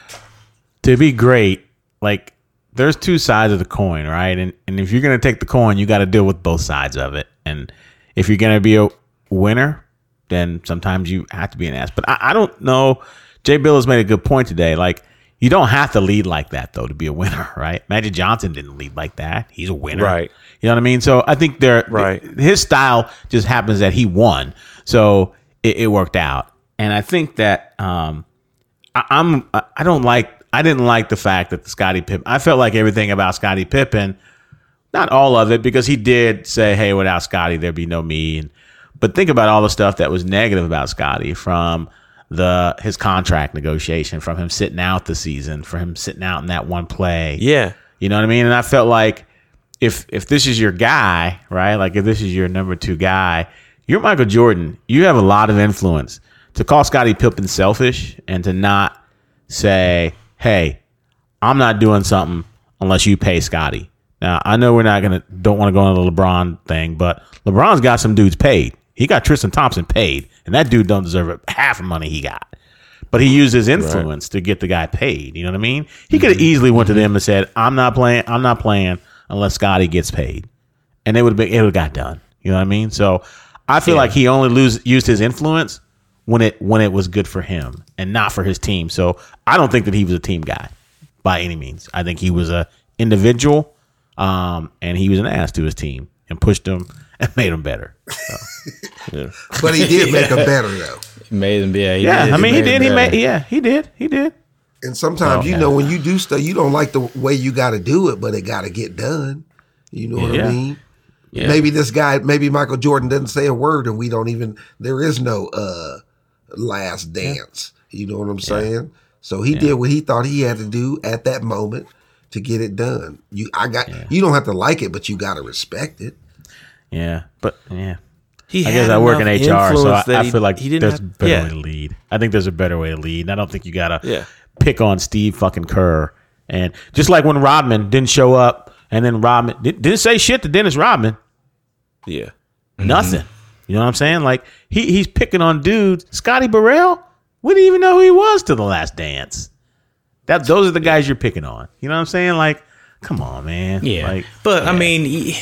to be great, like there's two sides of the coin, right? And and if you're gonna take the coin, you got to deal with both sides of it. And if you're gonna be a winner, then sometimes you have to be an ass. But I, I don't know. Jay Bilas made a good point today. Like. You don't have to lead like that though to be a winner, right? Magic Johnson didn't lead like that. He's a winner, Right. You know what I mean? So I think there, Right. His style just happens that he won, so it, it worked out. And I think that um, I, I'm I don't like I didn't like the fact that the Scottie Pippen. I felt like everything about Scottie Pippen, not all of it, because he did say, "Hey, without Scottie, there'd be no me." And, but think about all the stuff that was negative about Scottie from the his contract negotiation, from him sitting out the season, from him sitting out in that one play. Yeah. You know what I mean? And I felt like if if this is your guy, right? Like if this is your number two guy, you're Michael Jordan. You have a lot of influence to call Scottie Pippen selfish and to not say, "Hey, I'm not doing something unless you pay Scottie." Now I know we're not gonna don't want to go on the LeBron thing, but LeBron's got some dudes paid. He got Tristan Thompson paid, and that dude don't deserve half the money he got. But he used his influence to get the guy paid. You know what I mean? He could have easily went to them and said, "I'm not playing. I'm not playing unless Scottie gets paid," and it would have been it would have got done. You know what I mean? So I feel like he only lose, used his influence when it when it was good for him and not for his team. So I don't think that he was a team guy by any means. I think he was a individual, um, and he was an ass to his team and pushed them and made them better. But he did make them better though. Made him, yeah, he Yeah, did. I mean he made did. He better. made. Yeah, he did. He did. And sometimes you know when you do stuff, you don't like the way you got to do it, but it got to get done. You know what Yeah. I mean? Yeah. Maybe this guy, maybe Michael Jordan doesn't say a word, and we don't even. There is no uh last dance. You know what I'm saying? So he did what he thought he had to do at that moment to get it done. You, I got. You don't have to like it, but you got to respect it. Yeah, but yeah. He I guess I work in HR, so I, I feel like he didn't there's a better yeah. way to lead. I think there's a better way to lead. And I don't think you gotta Yeah. pick on Steve fucking Kerr. And just like when Rodman didn't show up, and then Rodman didn't say shit to Dennis Rodman, Yeah. Mm-hmm. nothing. You know what I'm saying? Like he he's picking on dudes. Scotty Burrell, we didn't even know who he was to the Last Dance. That those are the guys you're picking on. You know what I'm saying? Like, come on, man. Yeah, Like but I mean, he-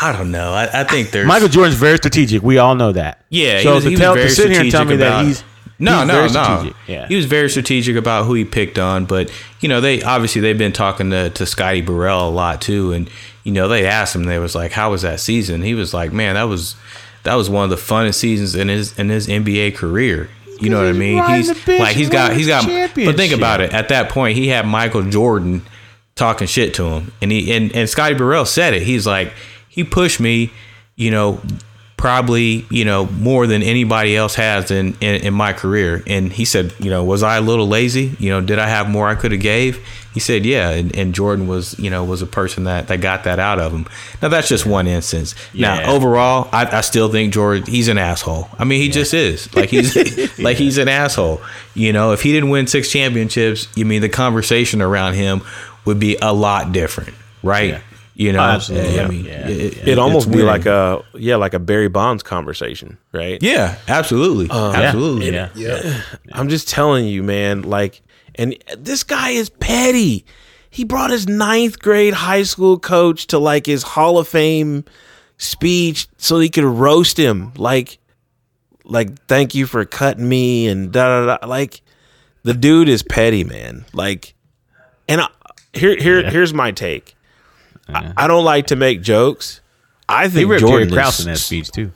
I don't know. I, I think there's Michael Jordan's very strategic. We all know that. Yeah, he So was- to he tell very to sit here and tell me that he's No, no, very no. yeah. He was very strategic about who he picked on, but you know, they obviously they've been talking to to Scotty Burrell a lot too, and you know, they asked him, they was like, "How was that season?" He was like, "Man, that was that was one of the funnest seasons in his in his NBA career." You know what I mean? He's like he's got he's got. But think about it. At that point, he had Michael Jordan talking shit to him, and he and and Scotty Burrell said it. He's like, he pushed me, you know, probably you know more than anybody else has in, in in my career. And he said you know was i a little lazy? You know did i have more i could have gave? He said yeah. And, and jordan was you know was a person that that got that out of him. Now that's just one instance. Yeah. now overall I, I still think jordan he's an asshole. I mean he just is. Like he's like he's an asshole. You know if he didn't win six championships you mean the conversation around him would be a lot different right? Yeah. You know Oh, absolutely. i mean Yeah. it, It'd almost be weird. like a yeah, like a Barry Bonds conversation, right? Yeah, absolutely, um, absolutely. Yeah. Yeah. I'm just telling you, man. Like, and this guy is petty. He brought his ninth grade high school coach to like his Hall of Fame speech so he could roast him. Like, like thank you for cutting me and da da da. Like, the dude is petty, man. Like, and I, here here here's my take. I, I don't like to make jokes. I He think ripped Jordan Jerry Krause is- in that speech too.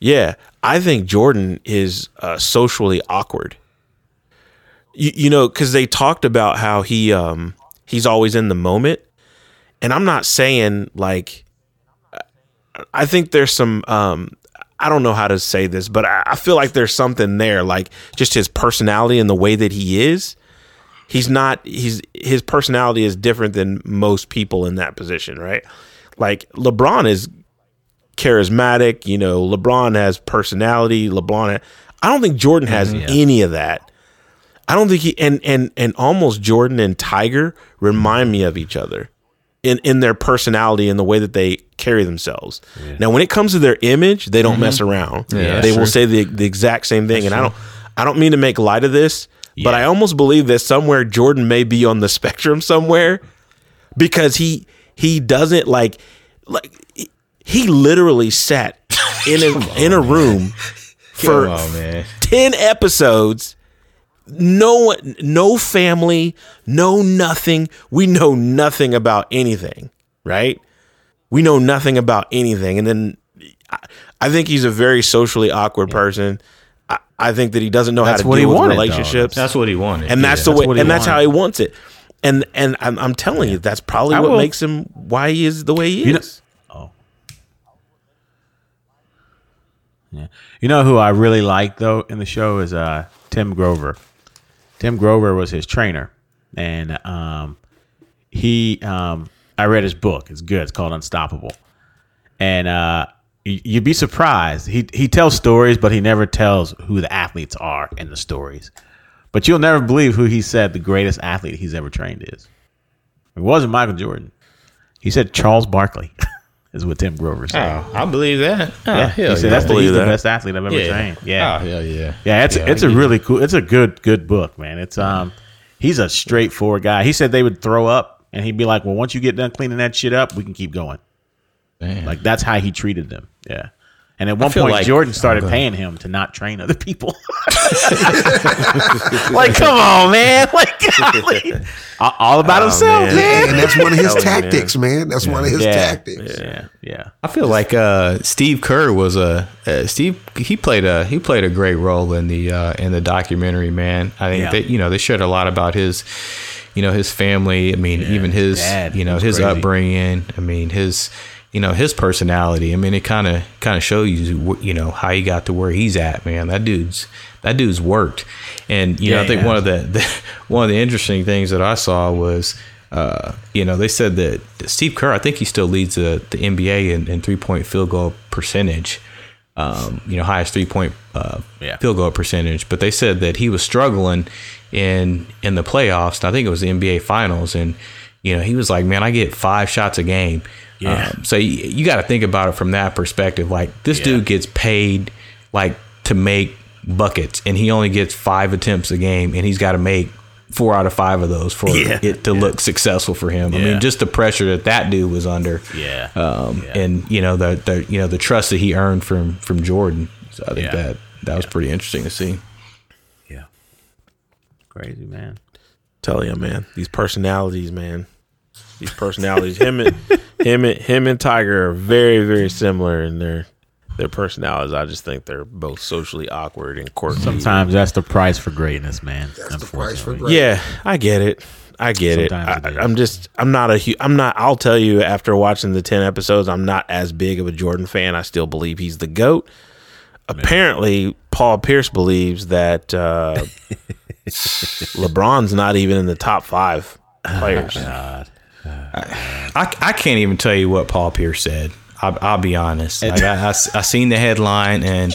yeah, I think Jordan is uh, socially awkward. You, you know, because they talked about how he um, he's always in the moment, and I'm not saying like. I think there's some. Um, I don't know how to say this, but I, I feel like there's something there, like just his personality and the way that he is. He's not. He's his personality is different than most people in that position, right? Like LeBron is charismatic. You know, LeBron has personality. LeBron, I don't think Jordan has any of that. I don't think he and and and almost Jordan and Tiger remind me of each other in in their personality and the way that they carry themselves. Now, when it comes to their image, they don't mess around. Yeah, they will sure. say the the exact same thing, and I don't I don't mean to make light of this, but I almost believe that somewhere Jordan may be on the spectrum somewhere because he he doesn't like like he- literally sat in a in a room for on, man. 10 episodes. No one no family no nothing. We know nothing about anything right? We know nothing about anything. And then i, I think he's a very socially awkward person I, I think that he doesn't know That's how to what he deal with wanted, though. relationships That's what he wanted. and that's Yeah. the way what he and that's how he wants it and and i'm, I'm telling you that's probably I what will- makes him why he is the way he You know- is Oh. Yeah. You know who I really like though in the show is uh Tim Grover. Tim Grover was his trainer, and um, he um, I read his book. It's good. It's called Unstoppable, and uh, y- you'd be surprised. He he tells stories, but he never tells who the athletes are in the stories. But you'll never believe who he said the greatest athlete he's ever trained is. It wasn't Michael Jordan. He said Charles Barkley is what Tim Grover said. Oh, I believe that. Oh, yeah, he said yeah. that's the, believe he's the best athlete I've ever yeah. trained. Yeah, Oh, hell yeah. yeah, it's Yeah, it's I a get really cool. It's a good good book, man. It's um, he's a straightforward guy. He said they would throw up, and he'd be like, "Well, once you get done cleaning that shit up, we can keep going." Man. Like that's how he treated them. Yeah. And at one point, like- Jordan started Oh, go ahead. paying him to not train other people. like, come on, man! Like, golly. all, all about himself, man. man. And that's one of his Hell, man. tactics, man. That's one of his Yeah. tactics. Yeah, yeah. I feel like uh, Steve Kerr was a uh, Steve. He played a he played a great role in the uh, in the documentary. Man, I think Yeah. that you know they shared a lot about his you know his family. I mean, even his dad you know his crazy. upbringing. I mean his you know his personality. I mean, it kind of kind of shows you you know how he got to where he's at. Man, that dude's that dude's worked. And you know, I think he one of the, the one of the interesting things that I saw was. Uh, you know, they said that Steve Kerr, I think he still leads the, the NBA in, in three point field goal percentage. Um, you know, highest three point uh, Yeah. field goal percentage. But they said that he was struggling in in the playoffs. And I think it was the NBA Finals, and you know, he was like, "Man, I get five shots a game." Yeah. Um, so you, you got to think about it from that perspective. Like this Yeah. dude gets paid like to make buckets, and he only gets five attempts a game, and he's got to make four out of five of those for Yeah. it to look successful for him. I mean, just the pressure that that dude was under. Yeah. Um, Yeah. and you know the, the you know the trust that he earned from from Jordan. So I think Yeah. that that was pretty interesting to see. Yeah. Crazy man. Tell you, man, these personalities, man, these personalities. him and him and him and Tiger are very, very similar in their their personalities. I just think they're both socially awkward and quirky. Sometimes that's the price for greatness, man. That's the price for unfortunately. great. Yeah, I get it. I get it. Sometimes it I, I'm just, I'm not a, hu- I'm not. I'll tell you after watching the ten episodes, I'm not as big of a Jordan fan. I still believe he's the goat. Apparently, Paul Pierce believes that uh, LeBron's not even in the top five players. I, I can't even tell you what Paul Pierce said. I'll, I'll be honest. Like, I, I, I seen the headline and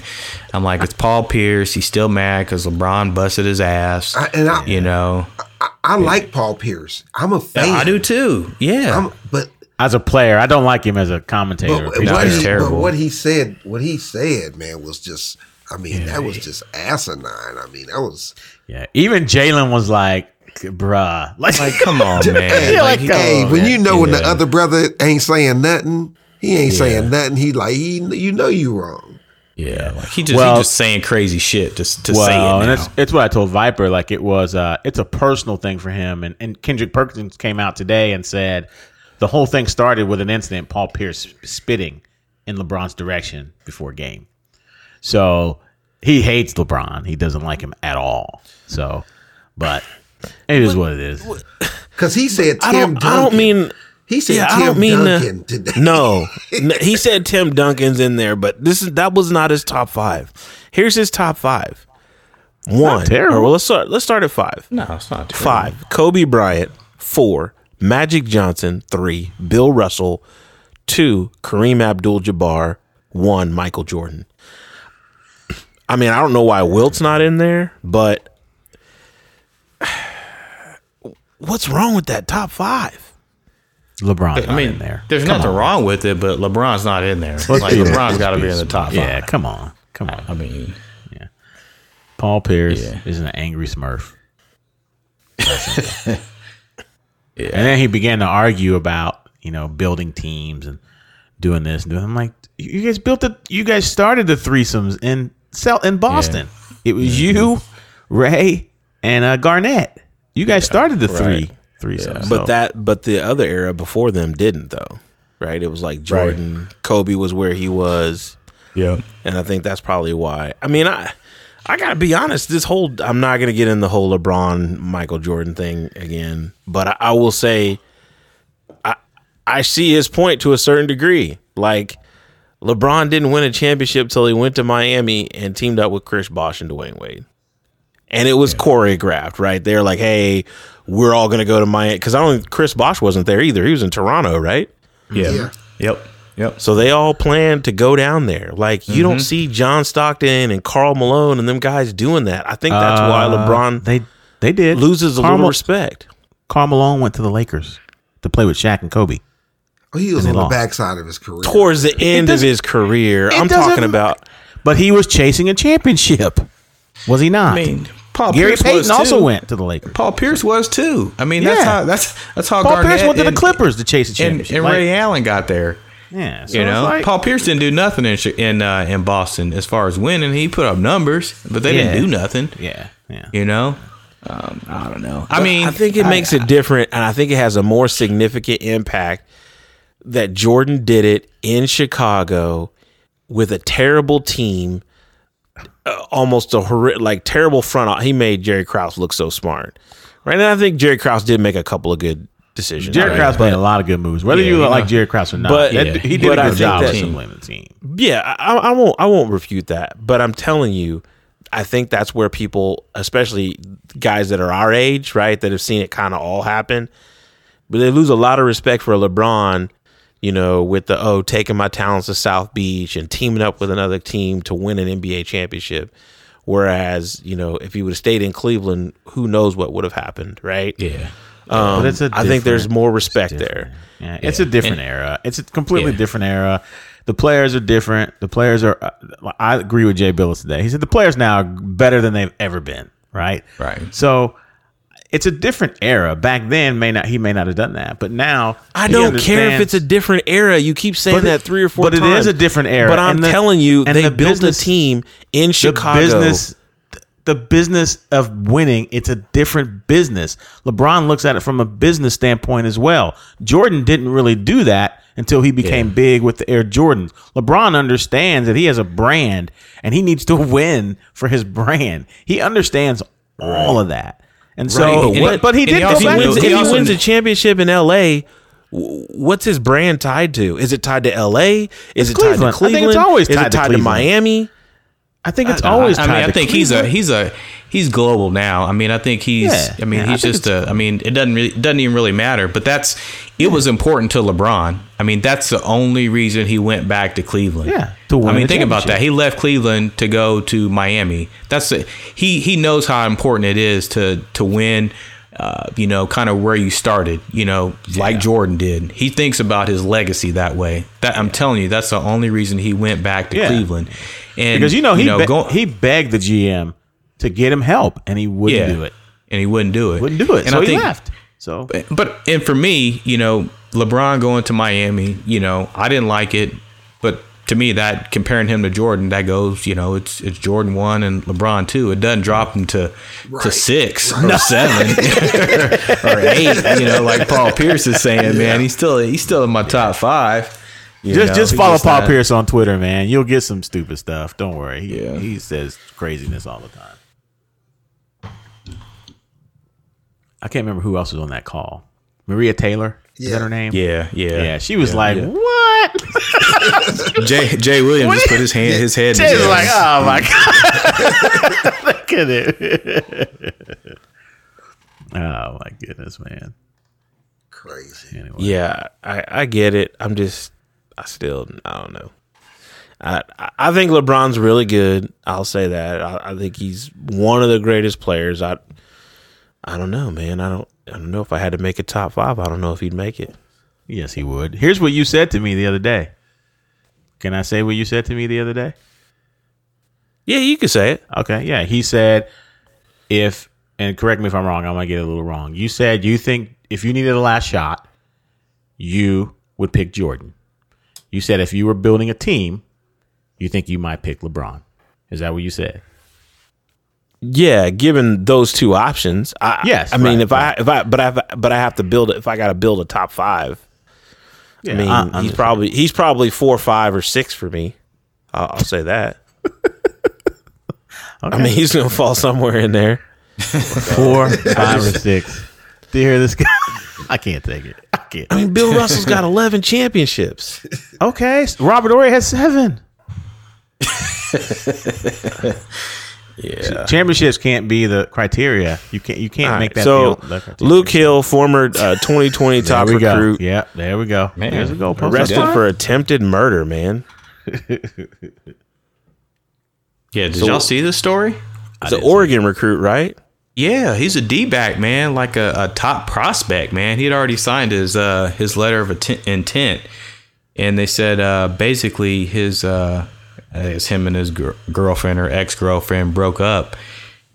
I'm like, it's Paul Pierce. He's still mad because LeBron busted his ass. I, and I, you know, I, I like Paul Pierce. I'm a fan. I do too. Yeah. I'm, but As a player, I don't like him as a commentator. but No, what, he's he, but what he said, what he said, man, was just. I mean, that was just asinine. I mean, that was. yeah, even Jalen was like, "Bruh, like, like, come on, man. Hey, like, he- come hey, on, when man. you know when the other brother ain't saying nothing, he ain't saying nothing. He like he, you know you wrong. yeah. Like he just, Well- he just saying crazy shit just to say it well, and it's it's what I told Viper. Like it was, uh, it's a personal thing for him. And and Kendrick Perkins came out today and said the whole thing started with an incident, Paul Pierce spitting in LeBron's direction before game. So he hates LeBron. He doesn't like him at all. So, but it is what it is. Because he said Tim I don't. Duncan. I don't mean. he said Yeah, Tim I don't mean to- Duncan today. No, N- he said Tim Duncan's in there, but this is that was not his top five. Here's his top five. One. terrible. well, let's start. Let's start at five. no, it's not true. Five. Kobe Bryant. Four. Magic Johnson. Three. Bill Russell. Two. Kareem Abdul-Jabbar. One. Michael Jordan. I mean, I don't know why Wilt's not in there, but what's wrong with that top five? LeBron's I mean, in there. there's Come nothing on. wrong with it, but LeBron's not in there. Let's like be- LeBron's got to be in the top five. Yeah, come on, come on. I mean, yeah. Paul Pierce Yeah. is an angry Smurf. And then he began to argue about you know building teams and doing this and doing. I'm like, you guys built the, You guys started the threesomes in Cel- in Boston. It was you, Ray, and uh, Garnett. You guys started the three threesomes. But so- that, but the other era before them didn't though, right? It was like Jordan, Kobe was where he was, yeah. and I think that's probably why. I mean, I, I gotta be honest. This whole, I'm not gonna get in the whole LeBron, Michael Jordan thing again, but I, I will say, I, I see his point to a certain degree. Like, LeBron didn't win a championship till he went to Miami and teamed up with Chris Bosh and Dwyane Wade. And it was choreographed, right? They're like, "Hey, we're all gonna go to Miami." Because I don't. Chris Bosh wasn't there either. He was in Toronto, right? Yeah. Yeah. Yep. Yep. So they all planned to go down there. Like you Mm-hmm. don't see John Stockton and Karl Malone and them guys doing that. I think that's why Uh, LeBron they they did loses a Karl little Mal- respect. Karl Malone went to the Lakers to play with Shaq and Kobe. Oh, he was And on the lost. backside of his career. Towards the end of his career, I'm talking about. But he was chasing a championship. Was he not? I mean, Paul Gary Pierce Payton was also went to the Lakers. Paul Pierce was too. I mean, that's Yeah. how that's that's how Paul Garnett Pierce went to the and- Clippers to chase a championship. and Like, Ray Allen got there. yeah, so You know, like- Paul Pierce didn't do nothing in in uh, in Boston as far as winning. He put up numbers, but they Yeah. didn't do nothing. yeah, yeah. You know, um, I don't know. I mean, I think it makes it different, and I think it has a more significant impact that Jordan did it in Chicago with a terrible team, uh, almost a horri- like terrible front. o- He made Jerry Krause look so smart, right? And I think Jerry Krause did make a couple of good decisions. Jerry right? Krause made a lot of good moves. Whether Yeah, you you like know. Jerry Krause or not, But- that- he did but a I good job that- assembling the team. Yeah, I, I won't. I won't refute that. But I'm telling you, I think that's where people, especially guys that are our age, right, that have seen it kind of all happen, but they lose a lot of respect for LeBron. You know, with the oh, taking my talents to South Beach and teaming up with another team to win an NBA championship. Whereas, you know, if he would have stayed in Cleveland, who knows what would have happened, right? yeah, Um, But it's a I think there's more respect different. there. Yeah, it's a different era. It's a completely Yeah. different era. The players are different. The players are. uh, I agree with Jay Bilas today. He said the players now are better than they've ever been. Right. Right. So it's a different era. Back then, may not he may not have done that, but now I don't care if it's a different era. You keep saying it- that three or four but it times. is a different era. But I'm the- telling you, and they the built business- a team in the Chicago. business the business of winning, it's a different business. LeBron looks at it from a business standpoint as well. Jordan didn't really do that until he became big with the Air Jordans. LeBron understands that he has a brand and he needs to win for his brand. He understands all of that. And so, Right. And but, he- but he did he if he back. knew- wins, to- if he also wins a championship in L.A., what's his brand tied to? Is it tied to L.A.? Is it Cleveland. I tied to think it's always Is tied it to tied to Cleveland. Miami? I think it's always. I mean, tied I to think he's a he's a he's global now. I mean, I think he's. Yeah. I mean, Yeah, he's think just a. I mean, it doesn't really doesn't even really matter. But that's it was important to LeBron. I mean, that's the only reason he went back to Cleveland. Yeah, to win I mean, think about that. He left Cleveland to go to Miami. That's a, he he knows how important it is to to win. Uh, you know, kind of where you started. You know, like Jordan did. He thinks about his legacy that way. That I'm telling you, that's the only reason he went back to Yeah. Cleveland. And because you know he be- go- he begged the GM to get him help, and he wouldn't Yeah. do it. and he wouldn't do it. Wouldn't do it. And so I he think, left. So But and for me, you know, LeBron going to Miami, you know, I didn't like it, but to me, that comparing him to Jordan, that goes, you know, it's it's Jordan one and LeBron two. It doesn't drop him to to Right. six or seven or eight. You know, like Paul Pierce is saying, man, he's still he's still in my top five. You just know, just he follow Paul not- Pierce on Twitter, man. You'll get some stupid stuff. Don't worry. He, Yeah. he says craziness all the time. I can't remember who else was on that call. Maria Taylor. Is Yeah. that her name? Yeah, yeah, Yeah. She was Yeah, like, yeah. "What?" Jay Jay Williams just put his hand his head. in his was like, "Oh my god, look at it." oh my goodness, man. Crazy. Anyway, Yeah, I, I get it. I'm just, I still, I don't know. I I think LeBron's really good. I'll say that. I, I think he's one of the greatest players. I I don't know, man. I don't I don't know if I had to make a top five. I don't know if he'd make it. yes, he would. Here's what you said to me the other day. Can I say what you said to me the other day? Yeah, you could say it. Okay, yeah. He said, if, and correct me if I'm wrong, I might get a little wrong. You said you think if you needed a last shot, you would pick Jordan. You said if you were building a team, you think you might pick LeBron. Is that what you said? Yeah, given those two options, I, Yes, I mean, right, if I if I but I but I have to build it. If I got to build a top five, Yeah, I mean, I- I'm he's probably he's probably four, five, or six for me. I'll, I'll say that. I mean, he's gonna fall somewhere in there. four, five, or six. Do you hear this guy? I can't take it. I can't. I mean, Bill Russell's got eleven championships. Okay, Robert Horry has seven. Yeah. Championships can't be the criteria. You can't. You can't All make right, that. so the- the. Luke Hill, former uh, 2020 top we go. recruit, Yeah, there we go. Man, There's a goal arrested That's for attempted murder. Man, Yeah, did So- y'all see this story? it's an Oregon recruit, right? Yeah, he's a D back man, like a, a top prospect man. He had already signed his uh, his letter of intent, and they said uh, basically his uh, I guess him and his gir- girlfriend or ex girlfriend broke up,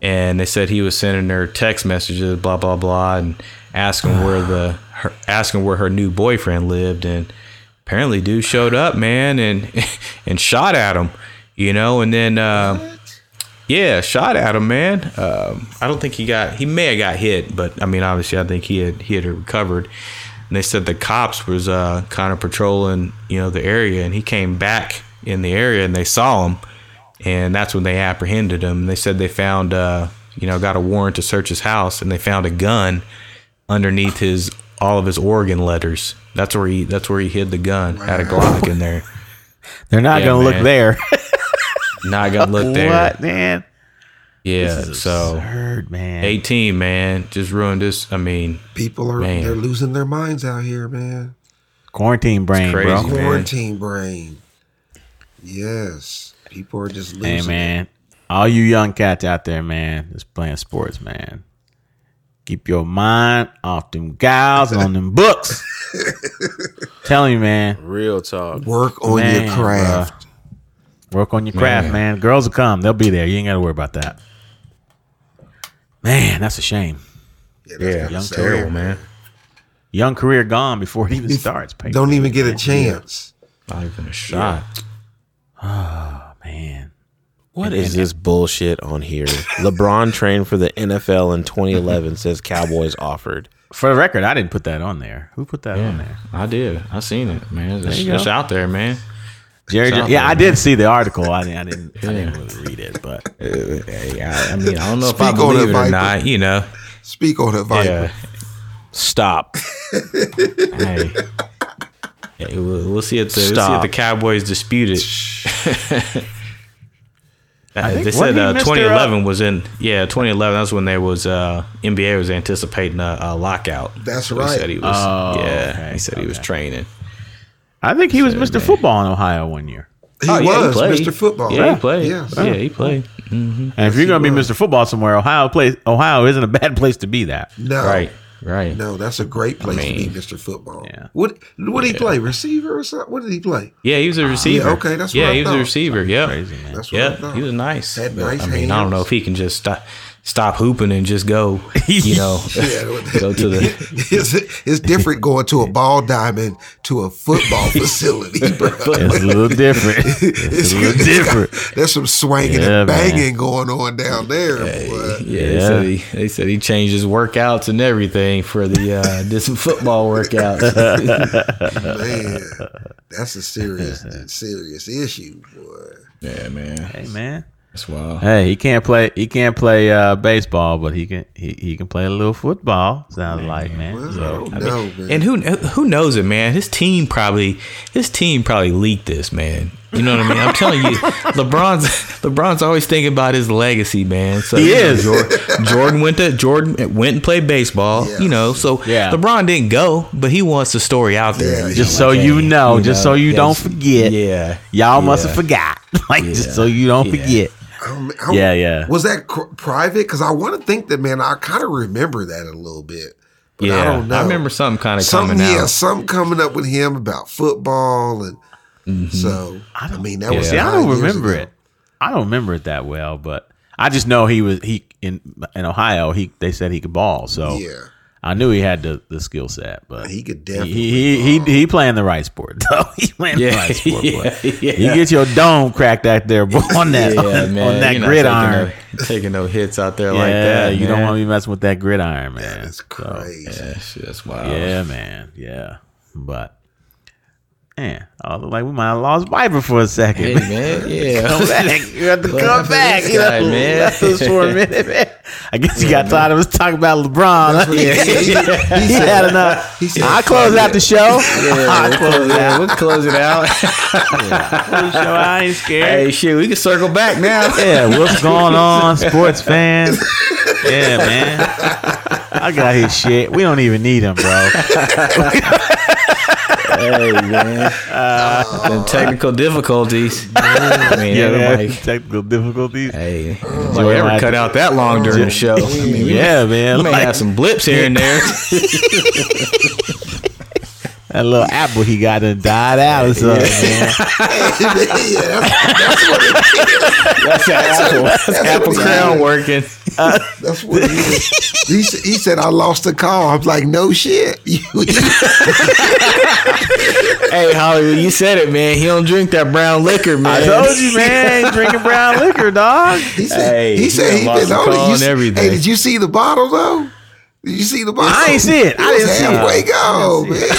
and they said he was sending her text messages, blah blah blah, and asking where the her, asking where her new boyfriend lived, and apparently dude showed up, man, and and shot at him, you know, and then. Uh, yeah, shot at him, man. Um, I don't think he got. He may have got hit, but I mean, obviously, I think he had he had recovered. And they said the cops was uh, kind of patrolling, you know, the area, and he came back in the area, and they saw him, and that's when they apprehended him. They said they found, uh, you know, got a warrant to search his house, and they found a gun underneath his all of his Oregon letters. That's where he that's where he hid the gun. Had a Glock in there. They're not Yeah, gonna look man. there. Not gonna look there. What man? Yeah. This is So. absurd, man. 18, man, just ruined this. I mean, People are Man. they're losing their minds out here, man. Quarantine brain, crazy, bro. man. Quarantine brain. Yes. People are just losing. Hey it. man, all you young cats out there, man, just playing sports, man. Keep your mind off them gals and on them books. Telling you, man, Real talk. Work on Man, your craft. work on your craft, man. Man. Girls will come; they'll be there. You ain't got to worry about that. Man, that's a shame. Yeah, that's kinda young sad. terrible, man. Young career gone before it even starts. Pay- Don't even get a chance. Not even a shot. Oh man, What is this bullshit on here? LeBron trained for the NFL in 2011. Says Cowboys offered. For the record, I didn't put that on there. Who put that on there? I did. I seen it, man. It's, you it's go. out there, man. Jerry. It's yeah, there, I man. did see the article. I didn't. I didn't. I didn't really read it, but Hey, I, I mean, I don't know if I Speak on believe it, it or Viper. not. You know, Speak on it, Viper. yeah. Stop. Hey, Hey, we'll, we'll see if the we'll see if the Cowboys dispute it. Uh, they said uh, 2011 was in yeah 2011 that's when there was uh NBA was anticipating a, a lockout. That's So He right. said he was Oh, yeah okay, he said he was training. I think he was Mr. man. Football in Ohio one year. He Oh, yeah, was. Mr. Football. Yeah, he played. Yeah. Yeah, he played. And if you're gonna be. Mr. Football somewhere, Ohio place Ohio isn't a bad place to be that. No. Right, right. No, that's a great place mean, to be, Mr. Football. yeah. What what did he play? Receiver or something? What did he play? Yeah, he was a ah, receiver. Yeah, okay, that's what yeah, I he was thought. a receiver. Yeah, Crazy man. That's what I yeah, thought. he was nice. Had But, nice I mean, I don't know if he can just stop stop hooping and just go. You know, Yeah, go to the. it's, it's different going to a ball diamond to a football facility, bro. It's a little different. It's a little different. There's some swinging Yeah, and man. banging going on down there, boy. Yeah, They, said he, they said he changed his workouts and everything for the uh, did some football workouts. Man, that's a serious, serious issue, boy. yeah, man, Hey man. That's wild. Hey, he can't play. He can't play uh, baseball, but he can. He, he can play a little football. Sounds like man. Well, So, I don't know, man. And who who knows it, man? His team probably his team probably leaked this, man. You know what I mean? I'm telling you, LeBron's LeBron's always thinking about his legacy, man. So He you know, is. Jordan, Jordan went to Jordan went and played baseball. Yes. You know, so Yeah. LeBron didn't go, but he wants the story out there. Yeah, just know, so like, you hey, know, just so you don't forget. Yeah, Y'all must have forgot. like just so you don't Yeah. forget. I- Yeah, yeah. Was that cr- private? Because I want to think that, man. I kind of remember that a little bit. But yeah. I don't know. I remember something kind of something, coming yeah, out. something coming up with him about football, and mm-hmm. so I, mean that was. See, I don't remember ago. it. I don't remember it that well, but I just know he was he in in Ohio. He they said he could ball, so Yeah, I knew he had the, the skill set. But he could he definitely. he he, he, he playing the right sport though. he playing the right sport. boy. yeah, yeah. You get your dome cracked out there boy, on that yeah, on, man. on that You're gridiron. Taking no, taking no hits out there yeah, like that. you don't want to be messing with that gridiron, man. That's So, crazy. Yeah, shit, that's wild. yeah, man. Yeah, but man, I look like we might have lost Viper for a second. Hey, man. Yeah. come back. You have to come back. You guy, know, man? left us for a minute, man. I guess you got tired of us talking about LeBron. He, he, he, he He said. had enough. He said, I close out the show. I we'll close it yeah, out. we'll close it out. the show. I ain't scared. hey, shit, we can circle back now. Yeah, what's going on, sports fans? Yeah, man. I got his shit. We don't even need him, bro. Hey, man. Them technical difficulties. I mean, Yeah, man. everybody. Technical difficulties. Hey, Joey Joey ever cut out that long during the show? I mean, Yeah, man. we may Like, have some blips here and there. that little apple he got done died out or something, man. yeah, that's, That's apple. That's apple crown working. that's what he, is. he said. He said I lost the call. I'm like, no shit. Hey, Hollywood, you said it, man. He don't drink that brown liquor, man. I told you, man. Drinking brown liquor, dog. he said. Hey, he he said he done lost oh, been the on call it. You and everything. Hey, did you see the bottle though? Did you see the bottle? I ain't see it. He I didn't see it. halfway gone, man.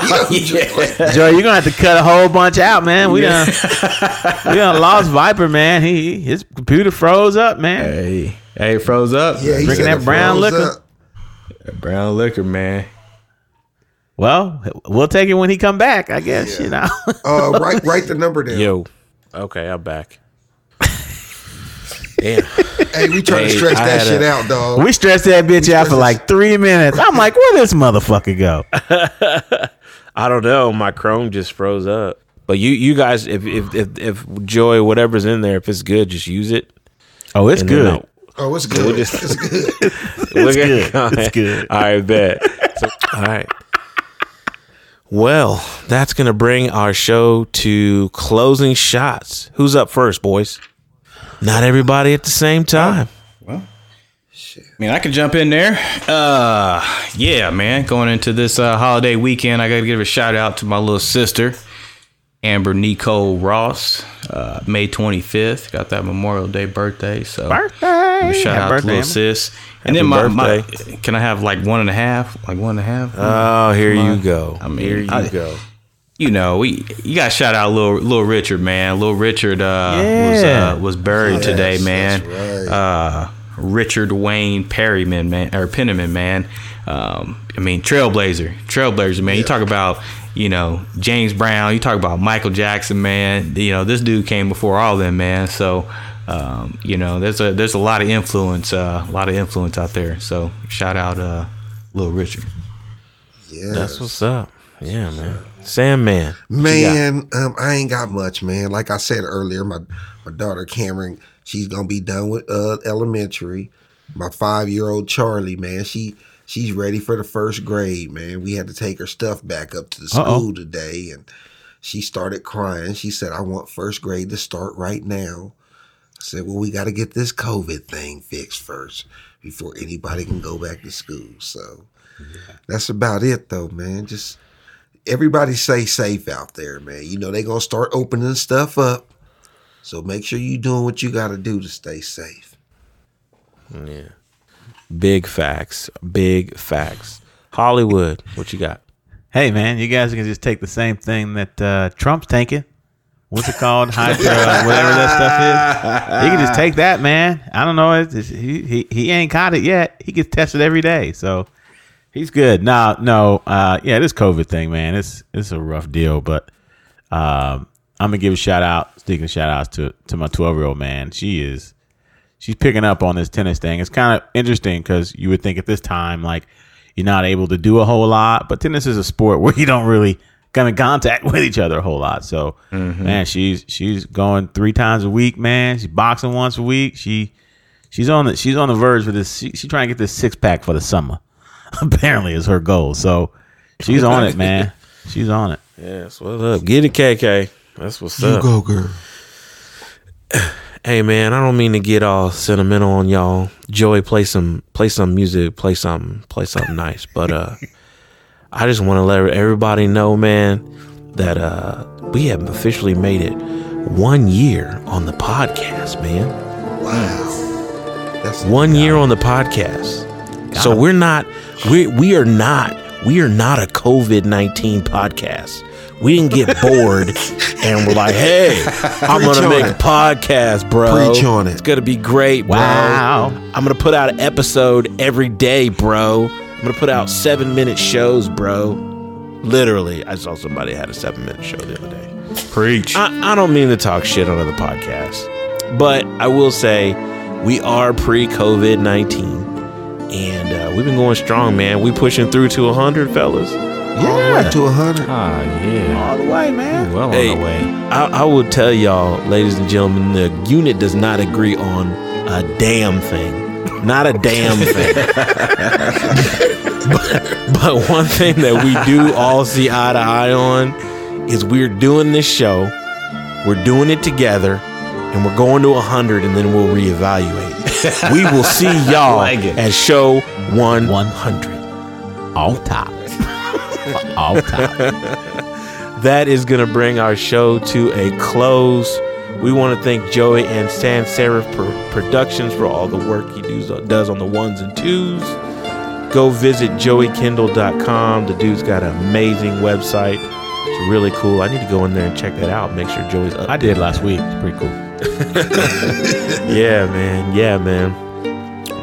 You know, you don't drink like- Joe, you're gonna have to cut a whole bunch out, man. We done we done lost Viper, man. He his computer froze up, man. Hey, hey, froze up. Yeah, he Drinking said that it brown froze liquor. up. brown liquor, man. Well, we'll take it when he come back, I guess. You know. Uh, write write the number down. Yo. Okay, I'm back. Damn. Hey, we trying to Hey, stretch I that shit a- out, dog. we stretched that bitch out for like three minutes. I'm like, where this motherfucker go? I don't know. My Chrome just froze up. But you, you guys, if if if, if Joy, whatever's in there, if it's good, just use it. Oh, it's And good. Oh, it's good. We'll just- it's good. Look at good. It's good. All right, bet. So, all right. Well, that's going to bring our show to closing shots. Who's up first, boys? Not everybody at the same time. Well, Shit. I mean, I could jump in there. Uh, yeah, man. Going into this uh, holiday weekend, I got to give a shout out to my little sister. Amber Nicole Ross, uh, May 25th. Got that Memorial Day birthday. So Birthday! shout Happy out birthday, to little Amber. sis. Happy And then my, my can I have like one and a half? Like one and a half? Oh, here Come you go. I mean, here you I- go. You know, we you got to shout out little little Richard, man. Little Richard uh, was uh, was buried today, man. that's right. Uh, Richard Wayne Perryman, man, or Penniman, man. Um, I mean, Trailblazer, Trailblazer, man. You talk about you know James Brown. You talk about Michael Jackson, man. You know this dude came before all them, man. So. Um, you know, there's a there's a lot of influence, uh, a lot of influence out there. So shout out, uh, Little Richard. Yeah. That's what's up. Yeah, man. Sandman. Man, um, I ain't got much, man. Like I said earlier, my my daughter Cameron, she's gonna be done with uh, elementary. My five year old Charlie, man, she she's ready for the first grade, man. We had to take her stuff back up to the Uh-oh. school today, and she started crying. She said, "I want first grade to start right now." I said, "Well, we got to get this COVID thing fixed first before anybody can go back to school." So that's about it, though, man. Just everybody stay safe out there, man. You know they gonna start opening stuff up, so make sure you doing what you got to do to stay safe. Yeah. Big facts. Big facts. Hollywood, what you got? Hey man, you guys can just take the same thing that uh, Trump's taking. What's it called? Hydra, whatever that stuff is. He can just take that, man. I don't know. It's, it's- he, he he ain't caught it yet. He gets tested every day, so he's good. No, no, uh, yeah, this COVID thing, man, it's it's a rough deal. But um, I'm gonna give a shout out, speaking of shout outs to to my 12 year old man. She is she's picking up on this tennis thing. It's kind of interesting because you would think at this time, like, you're not able to do a whole lot, but tennis is a sport where you don't really come in contact with each other a whole lot. So, man, she's she's going three times a week, man. She's boxing once a week. She she's on the she's on the verge for this. She, she's trying to get this six pack for the summer. Apparently, is her goal. So she's on it, man. She's on it. Yes, what's up? Get it, KK. That's what's up. You go, girl. Hey man, I don't mean to get all sentimental on y'all. Joey, play some play some music, play something, play something nice. But uh I just want to let everybody know, man, that uh we have officially made it one year on the podcast, man. Wow, that's One year on the podcast. So we're not we we are not we are not a COVID nineteen podcast. We didn't get bored and we're like, hey, I'm Preach gonna make it. a podcast, bro. Preach on it. It's gonna be great, bro. Wow. I'm gonna put out an episode every day, bro. I'm gonna put out seven minute shows, bro. Literally, I saw somebody had a seven minute show the other day. Preach. I, I don't mean to talk shit on other podcasts, but I will say we are pre COVID 19 and we've been going strong, man. We pushing through to 100, fellas. all the way to a hundred. Ah, yeah. All the way, man. Well Hey. on the way. I, I will tell y'all, ladies and gentlemen, the unit does not agree on a damn thing. Not a damn thing. but, but one thing that we do all see eye to eye on is we're doing this show, we're doing it together, and we're going to 100 and then we'll reevaluate. we will see y'all Like at show 100. All top. All top. that is going to bring our show to a close. We want to thank Joey and Sans Serif Pro- Productions for all the work he does, uh, does on the ones and twos. Go visit joeykindle.com. The dude's got an amazing website. It's really cool. I need to go in there and check that out. Make sure Joey's up. I did last week. It's pretty cool. Yeah, man. Yeah, man.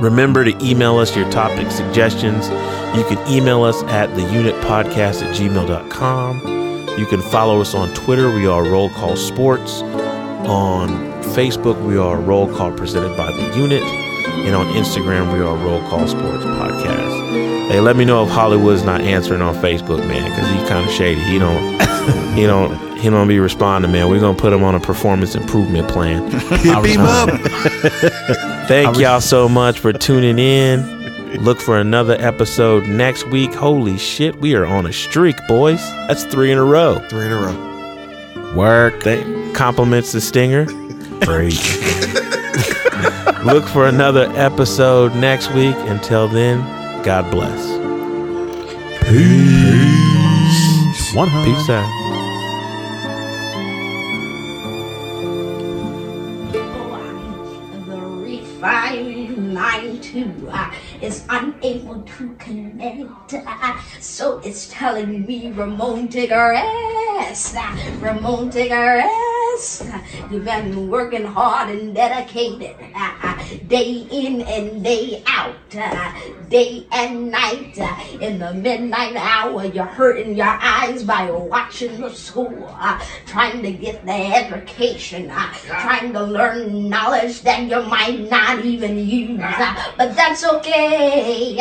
Remember to email us your topic suggestions. You can email us at theunitpodcast at gmail.com. You can follow us on Twitter. We are Roll Call Sports. On Facebook, we are Roll Call presented by The Unit. And on Instagram, we are Roll Call Sports Podcast. Hey, let me know if Hollywood's not answering on Facebook, man, because he's kind of shady. He don't, he don't, he don't be responding, man. We're gonna put him on a performance improvement plan. Hip him up. Thank y'all so much for tuning in. Look for another episode next week. Holy shit, we are on a streak, boys. That's three in a row. Three in a row. Work. They compliments the stinger. Preach. Look for another episode next week. Until then, God bless. One hundred. Peace out. Uh, is unable to connect. Uh, so it's telling me, Ramon, take a rest. Uh, Ramon, take a You've been working hard and dedicated, uh, day in and day out, uh, day and night. In the midnight hour, you're hurting your eyes by watching the school, uh, trying to get the education, trying to learn knowledge that you might not even use. But that's okay,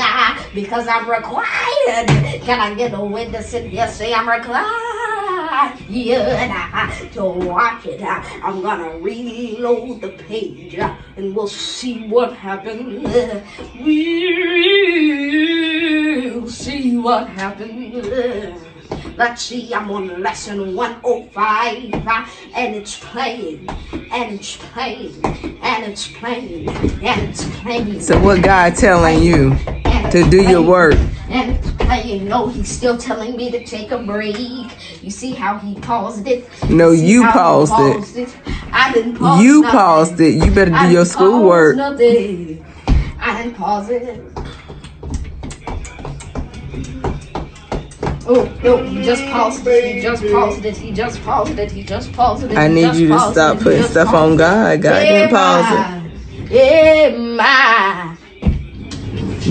because I'm required. Can I get a witness in here say I'm required uh, to watch it? I'm gonna reload the page and we'll see what happens. We'll see what happens. Let's see, I'm on lesson 105, uh, and it's playing, and it's playing, and it's playing, and it's playing. So what God telling you to do your work? And it's playing. No, he's still telling me to take a break. You see how he paused it? No, you how he paused it. I didn't pause You nothing. paused it. You better do your schoolwork. I didn't pause it. Oh, no, he just paused it. He just paused it. He just paused it. He just paused it. I need you to stop putting stuff on. God. God didn't pause it.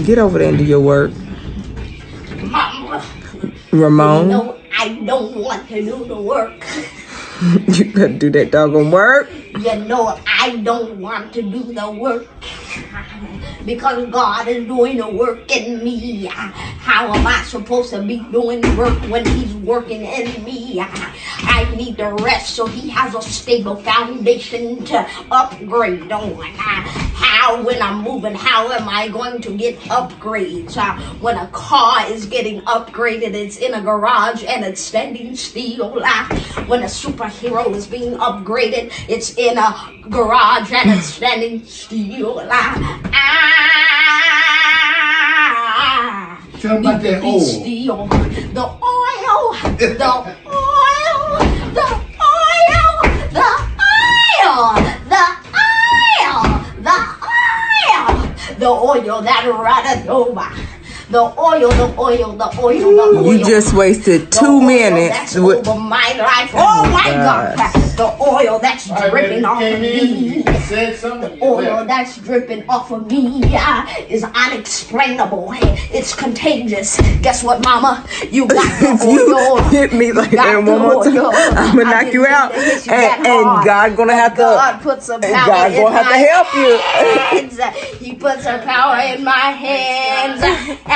Get over there and do your work. Mama. Ramon, No, I don't want to do the work. you better do that doggone work. You know, I don't want to do the work because God is doing the work in me. How am I supposed to be doing work when He's working in me? I need to rest so He has a stable foundation to upgrade on. How, when I'm moving, how am I going to get upgrades? When a car is getting upgraded, it's in a garage and it's standing still. When a superhero is being upgraded, it's in a garage and it's standing still. Uh, Ah, Tell 'em about that oil. still. The oil, the oil, the oil, the oil, the oil, the oil, the oil that runneth over. The oil, the oil, the oil, the oil. You just wasted two oil minutes That's with over my life. Oh, oh my God. gosh. The oil that's dripping off of me. Said. The oil that's dripping off of me is unexplainable. It's contagious. Guess what, Mama? You got the if you oil. hit me like that one more time. I'm gonna knock you out, mean to hit you and, that and. God gonna have to. God puts some power God gonna have to help you. He puts a power in my hands,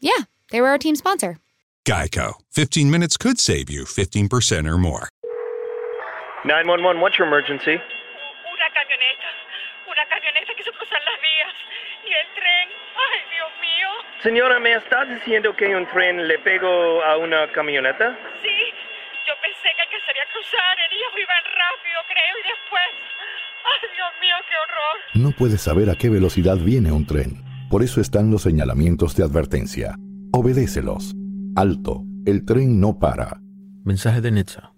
Yeah, they were our team sponsor. Geico. 15 minutes could save you 15% or more. 911, what's your emergency? Una camioneta, una camioneta que se puso las vías y el tren, ay Dios mío. Señora, ¿me estás diciendo que un tren le pegó a una camioneta? Sí, yo pensé que quería cruzar, ellos iban rápido creo y después, ay Dios mío, qué horror. No puedes saber a qué velocidad viene un tren. Por eso están los señalamientos de advertencia. Obedécelos. Alto. El tren no para. Mensaje de Netza.